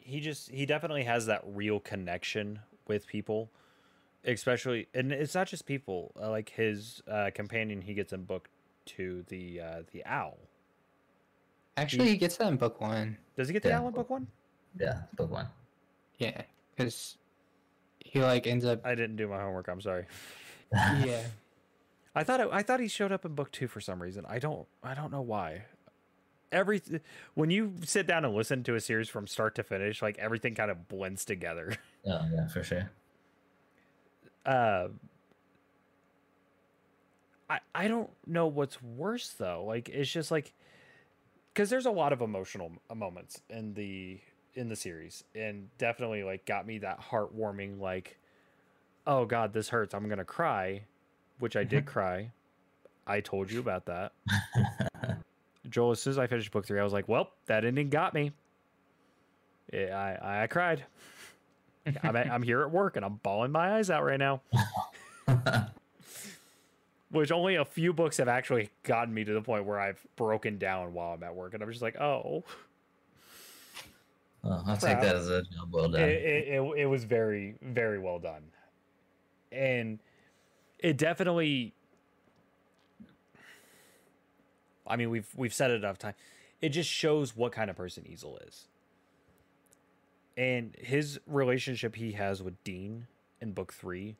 He just he definitely has that real connection with people especially and it's not just people uh, like his uh, companion he gets in book two the uh, the owl Actually, he gets that in book one. does he get the Yeah. owl in book one Yeah, book one. Yeah, because he like ends up. i didn't do my homework i'm sorry (laughs) yeah, i thought it, i thought he showed up in book two for some reason i don't i don't know why every when you sit down and listen to a series from start to finish like everything kind of blends together (laughs) Oh yeah, for sure. uh I I don't know what's worse though. Like it's just like because there's a lot of emotional moments in the in the series, and definitely like got me that heartwarming like, oh god, this hurts. I'm gonna cry, which I did (laughs) cry. I told you about that, Joel. As soon as I finished book three, I was like, well, that ending got me. Yeah, I I cried. I'm at, I'm here at work and I'm bawling my eyes out right now. (laughs) Which only a few books have actually gotten me to the point where I've broken down while I'm at work, and I'm just like, oh, Oh, I'll Crap. take that as a job well it, done. it, it, it was very very well done, and it definitely. I mean, we've we've said it enough time. It just shows what kind of person Easel is, and his relationship he has with Dean in book three.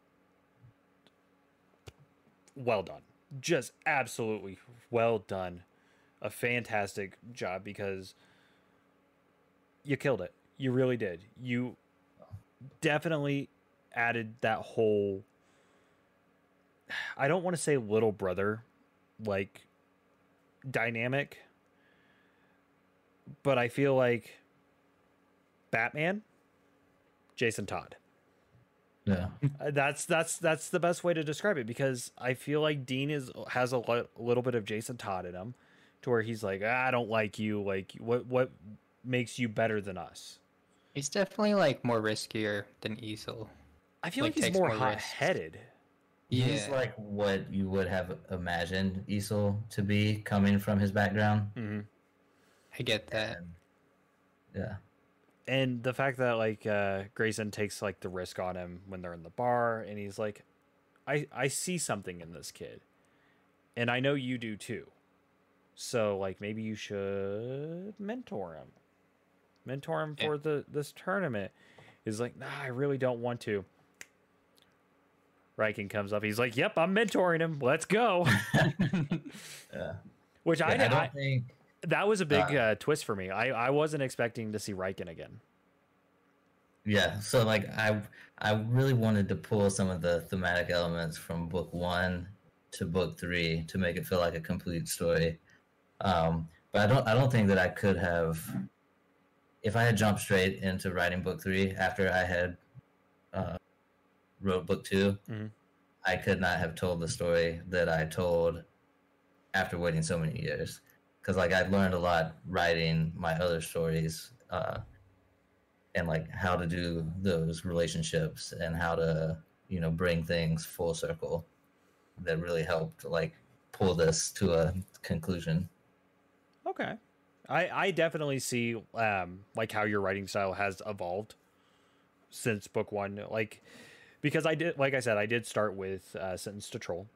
Well done, just absolutely well done, a fantastic job because you killed it. You really did. You definitely added that whole I don't want to say little brother like dynamic but I feel like Batman Jason Todd. yeah. Uh, That's that's that's the best way to describe it because I feel like Dean is has a li- little bit of Jason Todd in him to where he's like "Ah, I don't like you like what what makes you better than us. he's definitely like more riskier than Easel. I feel Like, like, he's more more hot-headed. He's Yeah. like what you would have imagined Easel to be coming from his background. Mm-hmm. I get that. And, yeah. And the fact that like uh Grayson takes like the risk on him when they're in the bar and he's like I I see something in this kid and I know you do too. So like maybe you should mentor him. Mentor him Yeah. for the this tournament. He's like nah I really don't want to. Riken comes up. He's like yep I'm mentoring him. Let's go. (laughs) Yeah. which I, I don't I think that was a big uh, uh, twist for me I I wasn't expecting to see Riken again Yeah, so like I I really wanted to pull some of the thematic elements from book one to book three to make it feel like a complete story. Um, but I don't I don't think that I could have if I had jumped straight into writing book three after I had uh, wrote book 2 Mhm. I could not have told the story that I told after waiting so many years. Because like I've learned a lot writing my other stories. Uh, and like how to do those relationships and how to you know bring things full circle that really helped like pull this to a conclusion Okay. I I definitely see um like how your writing style has evolved since book 1 like because I did like I said I did start with uh Sentence to Troll.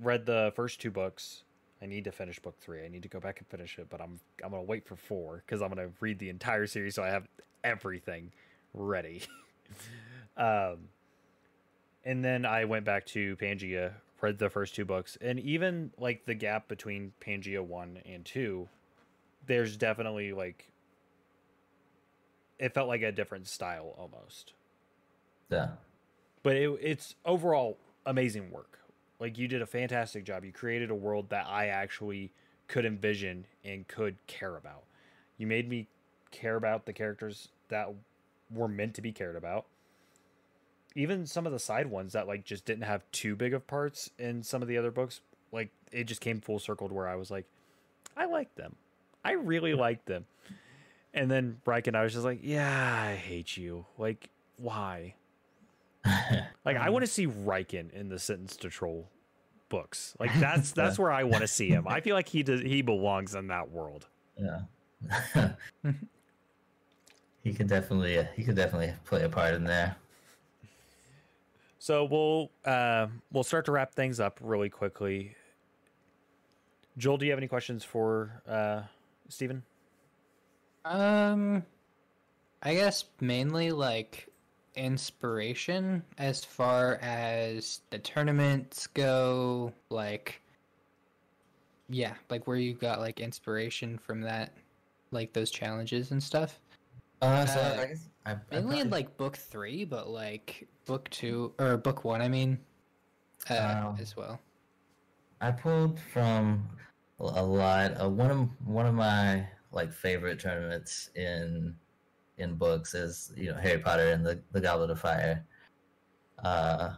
Read the first two books. I need to finish book 3. I need to go back and finish it, but I'm I'm going to wait for 4 cuz I'm going to read the entire series so I have everything ready. (laughs) um and then I went back to Pangea, read the first two books, and even like the gap between Pangea one and two, there's definitely like it felt like a different style almost. yeah But it, it's overall amazing work. Like you did a fantastic job. You created a world that I actually could envision and could care about. You made me care about the characters that were meant to be cared about. Even some of the side ones that like just didn't have too big of parts in some of the other books, like it just came full circled where I was like, I like them. I really like them. And then Riken, I was just like, yeah, I hate you. Like, why? (laughs) Like I Um, want to see Riken in the Sentence to Troll books. Like (laughs) that's that's where I want to see him. I (laughs) feel like he does he belongs in that world. yeah he could definitely he could definitely play a part in there So we'll uh, we'll start to wrap things up really quickly. Joel, do you have any questions for uh, Stephen? Um, I guess mainly like inspiration as far as the tournaments go. Like, yeah, like where you got like inspiration from that, like those challenges and stuff. Uh, so Uh, I guess I, I Mainly in like book three, but like book two or book one, I mean, uh, Oh. as well. I pulled from a a lot. Uh, one of one of my like favorite tournaments in in books is you know Harry Potter and the the Goblet of Fire. Uh,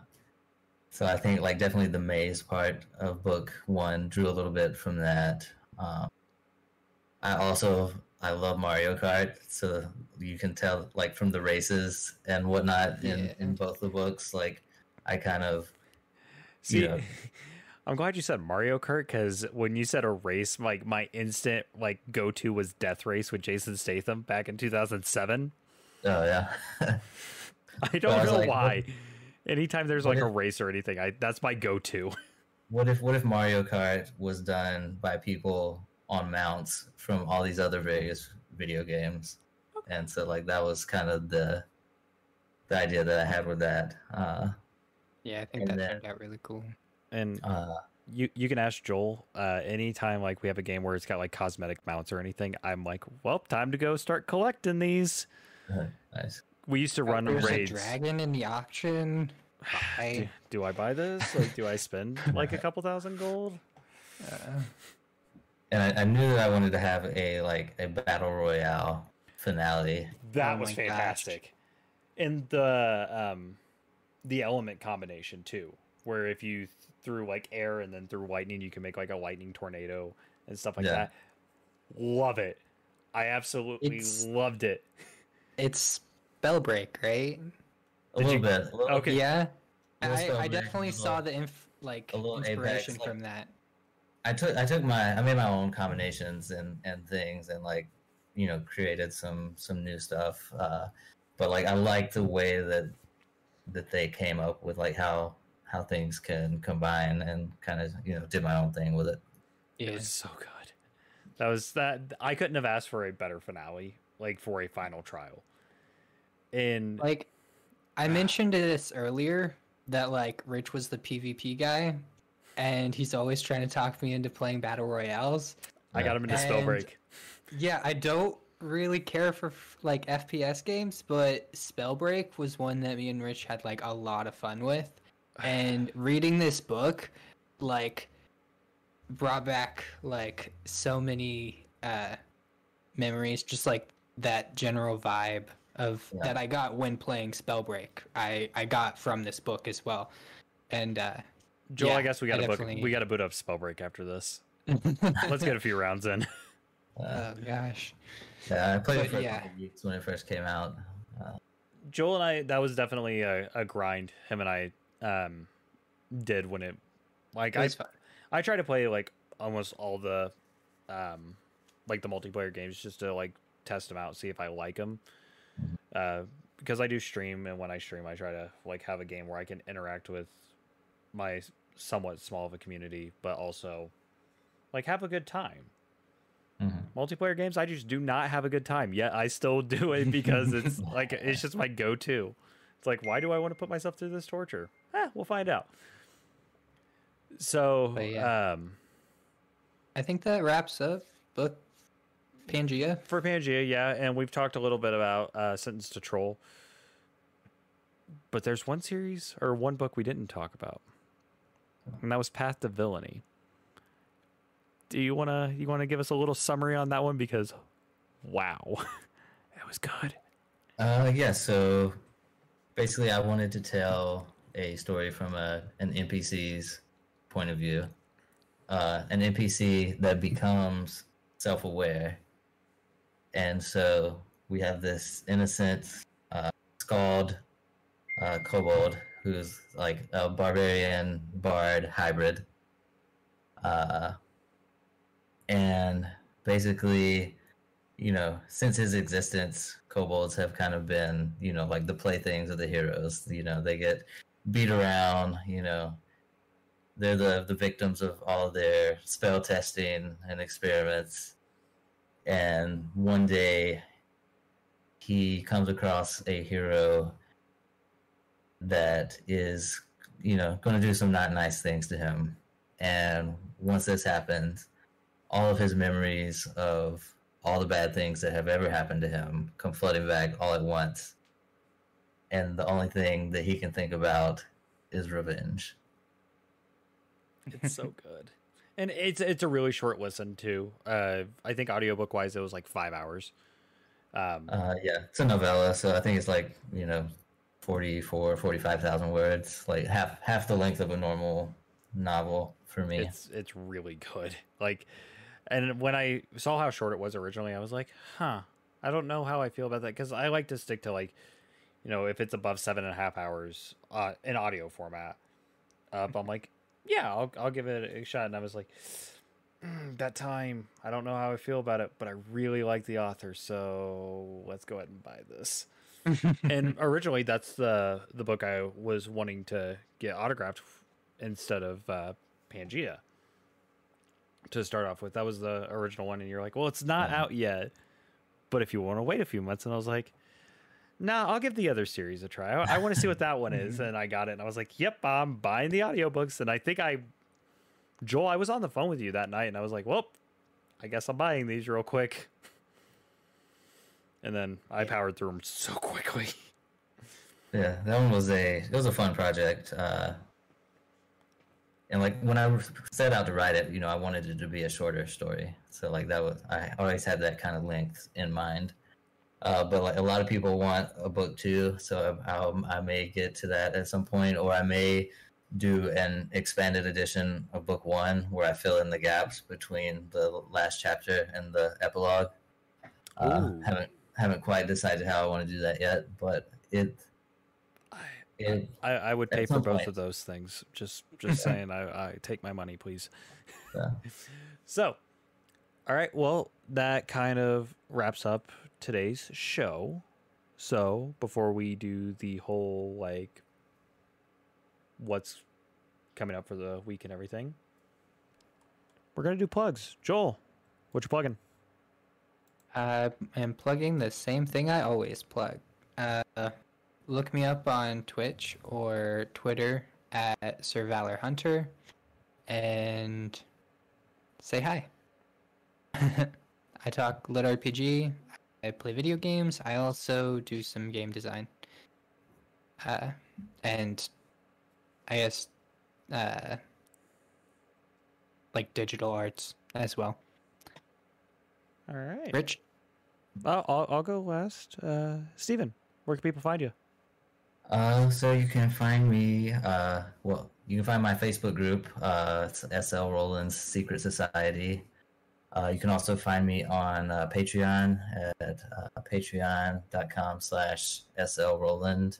so I think like definitely the maze part of book one drew a little bit from that. Um, I also I love Mario Kart, so you can tell like from the races and whatnot in Yeah. in both the books. Like I kind of See, Yeah. (laughs) I'm glad you said Mario Kart because when you said a race, like my instant like go to was Death Race with Jason Statham back in 2007. oh yeah. (laughs) (laughs) I don't I know like, what- why. Anytime there's what like a race or anything, I that's my go to. What if what if Mario Kart was done by people on mounts from all these other various video games? And so like that was kind of the the idea that I had with that. Uh, Yeah, I think that then- turned out really cool. And uh, you you can ask Joel uh, anytime like we have a game where it's got like cosmetic mounts or anything. I'm like, well, time to go start collecting these. nice. We used to run There's raids. a dragon in the auction. (sighs) Do, I, do I buy this? Like, do I spend (laughs) like a couple thousand gold? uh, And I, I knew that I wanted to have a like a battle royale finale. That Oh was my gosh. fantastic. And the um the element combination too, where if you th- threw like air and then through lightning, you can make like a lightning tornado and stuff like Yeah. that. Love it. I absolutely It's- loved it. it's Spellbreak, right? A Did little you- bit. A little, Okay. Yeah, I, I definitely a saw the inf- like a little Apex, inspiration like- from that. I took I took my I made my own combinations and and things and like you know created some some new stuff. Uh, but like I like the way that that they came up with like how how things can combine and kind of you know did my own thing with it. It Yeah, was so good. That was that I couldn't have asked for a better finale, like for a final trial. And like I mentioned this earlier that like Rich was the PvP guy, and he's always trying to talk me into playing battle royales. I got him into And- Spellbreak. Yeah, I don't really care for f- like FPS games, but Spellbreak was one that me and Rich had like a lot of fun with. And reading this book like brought back like so many uh memories just like that general vibe of Yeah. that I got when playing Spellbreak. I I got from this book as well. And uh Joel, I guess we I got to book. We got to boot up Spellbreak after this. (laughs) Let's get a few rounds in. Uh, Oh gosh. yeah, I played but it for a yeah. couple weeks when it first came out. Uh, Joel and I, that was definitely a, a grind. Him and I um, did when it, like I, fun. I try to play like almost all the, um, like the multiplayer games just to like test them out, see if I like them. Uh, because I do stream, and when I stream, I try to like have a game where I can interact with my somewhat small of a community, but also like have a good time. mhm. multiplayer games i just do not have a good time yet i still do it because it's like it's just my go-to it's like why do i want to put myself through this torture eh, we'll find out so yeah. um I think that wraps up book Pangea. for pangea yeah and we've talked a little bit about uh sentence to troll but there's one series or one book we didn't talk about and that was path to villainy do you want to you want to give us a little summary on that one because wow (laughs) it was good Uh, yeah. So basically, I wanted to tell a story from a an NPC's point of view. Uh, an NPC that becomes self-aware, and so we have this innocent uh, skald uh, kobold who's like a barbarian bard hybrid. Uh, and basically you know, since his existence, kobolds have kind of been, you know, like the playthings of the heroes. You know, they get beat around. You know, they're the the victims of all their spell testing and experiments. And one day, he comes across a hero that is, you know, going to do some not nice things to him. And once this happens, all of his memories of all the bad things that have ever happened to him come flooding back all at once. And the only thing that he can think about is revenge. It's so (laughs) good. And it's it's a really short listen too. Uh I think audiobook wise it was like 5 hours. Um Uh, yeah, it's a novella, so I think it's like, you know, 44, 45,000 words, like half half the length of a normal novel for me. it's it's really good. Like and when I saw how short it was originally, I was like, huh, I don't know how I feel about that because I like to stick to like, you know, if it's above seven and a half hours uh, in audio format, up, I'm like, yeah, I'll I'll give it a shot. And I was like, "Mm, that time, I don't know how I feel about it, but I really like the author, so let's go ahead and buy this. (laughs) and originally, that's the the book I was wanting to get autographed instead of uh, Pangea to start off with. That was the original one, and you're like, well, it's not Yeah. out yet, but if you want to wait a few months, and I was like, nah, I'll give the other series a try. I, I want to see what that one is, (laughs) and I got it, and I was like, yep, I'm buying the audiobooks, and I think I, Joel, I was on the phone with you that night, and I was like, well, I guess I'm buying these real quick. And then I powered through them so quickly. Yeah, that one was a it was a fun project. Uh, and like when I set out to write it, you know, I wanted it to be a shorter story. So like that was I always had that kind of length in mind. Uh, but like a lot of people want a book too, so I, I'll, I may get to that at some point, or I may do an expanded edition of book one where I fill in the gaps between the last chapter and the epilogue. Uh, haven't haven't quite decided how I want to do that yet, but it I, it I, I would pay for both point. of those things. Just just (laughs) saying, I, I take my money, please. Yeah. (laughs) So, all right. Well, that kind of wraps up today's show. So before we do the whole like what's coming up for the week and everything, we're gonna do plugs. Joel, what you plugging? Uh, I'm plugging the same thing I always plug. Uh, look me up on Twitch or Twitter at Sir Valor Hunter, and say hi. (laughs) I talk lit RPG. I play video games. I also do some game design. Uh, and I guess, uh, like digital arts as well. All right. Rich. I'll, I'll, I'll go last. Uh, Steven, where can people find you? Uh, so you can find me. Uh, well, you can find my Facebook group. Uh, SL Rowland's Secret Society. Uh, you can also find me on uh, Patreon at uh, patreon.com slash SL Rowland.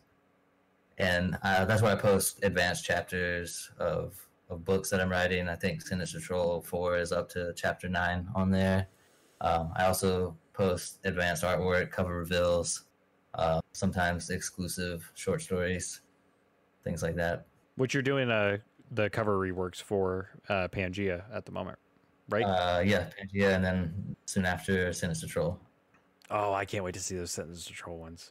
And uh, that's where I post advanced chapters of, of books that I'm writing. I think Sentenced to Troll 4 is up to chapter 9 on there. Um, I also post advanced artwork, cover reveals, uh, sometimes exclusive short stories, things like that. What you're doing uh, the cover reworks for uh, Pangea at the moment, right? Uh, yeah, Pangea, and then soon after Sentenced to Troll. oh, I can't wait to see those Sentenced to Troll ones.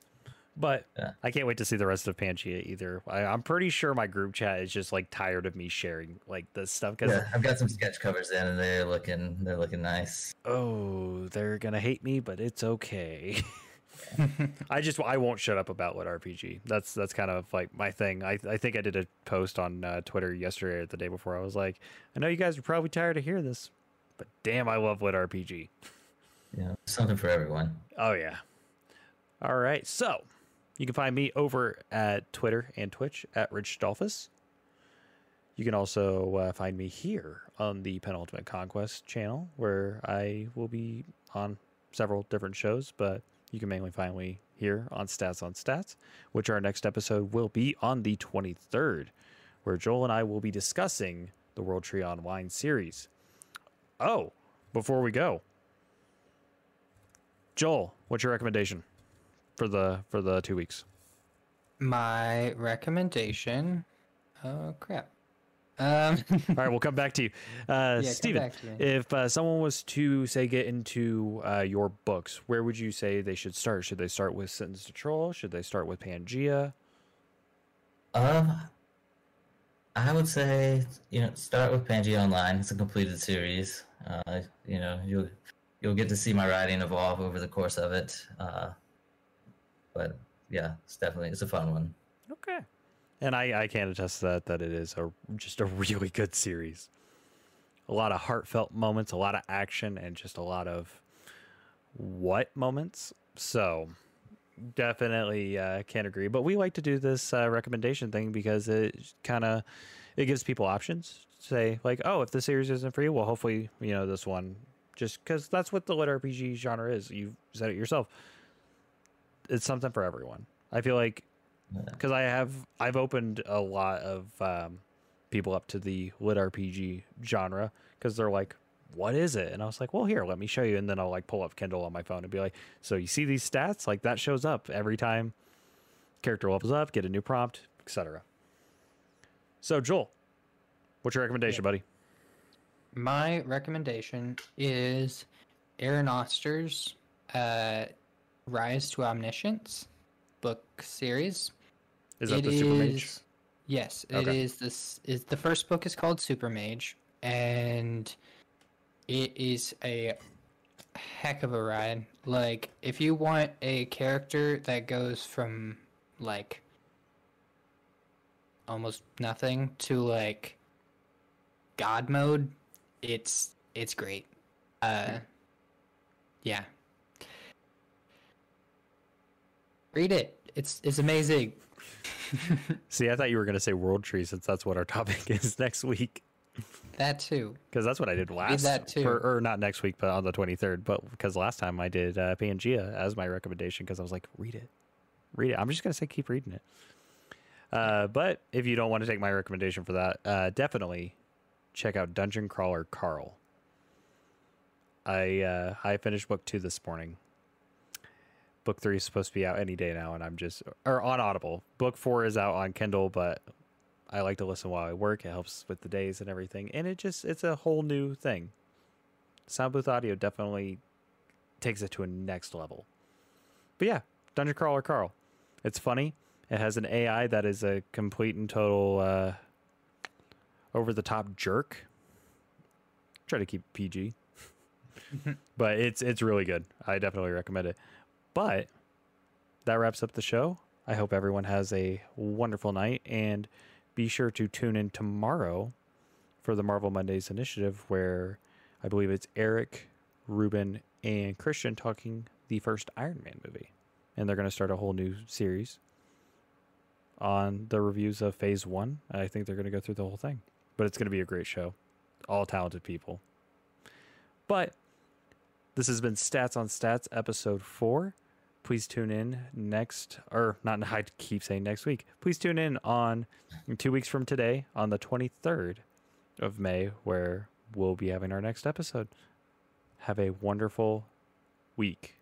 But Yeah. I can't wait to see the rest of Pangea either. I, I'm pretty sure my group chat is just like tired of me sharing like this stuff because Yeah, I've got some sketch covers in, and they're looking they're looking nice. oh, they're gonna hate me, but it's okay. (laughs) (laughs) I just I won't shut up about lit RPG. That's that's kind of like my thing. I I think I did a post on uh, Twitter yesterday or the day before. I was like, I know you guys are probably tired of hearing this, but damn, I love lit RPG. Yeah, something for everyone. Oh yeah. All right. So you can find me over at Twitter and Twitch at Rich Dolphus. You can also uh, find me here on the Penultimate Conquest channel, where I will be on several different shows, but you can mainly find me here on Stats on Stats, which our next episode will be on the 23rd, where Joel and I will be discussing the World Tree Online series. Oh, before we go, Joel, what's your recommendation for the for the two weeks? My recommendation. Oh crap. Um, All right, (laughs) we'll come back to you, uh, Yeah, come Steven. to. If uh, someone was to say get into uh, your books, where would you say they should start? Should they start with Sentenced to Troll? Should they start with Pangea? Um, I would say you know start with Pangea Online. It's a completed series. Uh, you know you'll you'll get to see my writing evolve over the course of it. Uh, but yeah, it's definitely it's a fun one. Okay. And I, I can attest to that that it is a just a (laughs) really good series. A lot of heartfelt moments, a lot of action, and just a lot of what moments. So definitely uh, can't agree. But we like to do this uh, recommendation thing because it kind of it gives people options. To say like, oh, if the series isn't for you, well, hopefully you know this one. Just because that's what the lit RPG genre is. You said it yourself. It's something for everyone. I feel like because I have I've opened a lot of um, people up to the lit RPG genre because they're like, "What is it?" And I was like, "Well, here, let me show you." And then I'll like pull up Kindle on my phone and be like, "So you see these stats? Like that shows up every time character levels up, get a new prompt, etc." So Joel, what's your recommendation, buddy? my recommendation is Aaron Oster's uh, Rise to Omniscience book series. Is that It the Super Mage? is- Yes, it Okay. is. This is the first book is called Super Mage, and it is a heck of a ride. Like, if you want a character that goes from like almost nothing to like god mode, it's it's great. Uh, yeah. Read it. It's it's amazing. (laughs) See, I thought you were going to say World Tree since that's what our topic (laughs) is next week. That too. Because that's what I did last. that too. Or, or not next week, but on the 23rd. But because last time I did uh, Pangea as my recommendation because I was like, read it. Read it. I'm just going to say keep reading it. Uh, but if you don't want to take my recommendation for that, uh, definitely check out Dungeon Crawler Carl. I uh, I finished book two this morning. Book three is supposed to be out any day now, and I'm just or on Audible. Book four is out on Kindle, but I like to listen while I work. It helps with the days and everything, and it just it's a whole new thing. Sound booth audio definitely takes it to a next level. But yeah, Dungeon Crawler Carl. It's funny. It has an AI that is a complete and total uh, over the top jerk. Try to keep PG. (laughs) but it's it's really good. I definitely recommend it. But that wraps up the show. I hope everyone has a wonderful night and be sure to tune in tomorrow for the Marvel Mondays initiative where I believe it's Eric, Ruben, and Christian talking the first Iron Man movie. And they're going to start a whole new series on the reviews of phase one. I think they're going to go through the whole thing. But it's going to be a great show. All talented people. But this has been Stats on Stats, episode four. Please tune in next, or not, (laughs) I keep saying next week. Please tune in on two weeks from today, on the 23rd of May, where we'll be having our next episode. Have a wonderful week.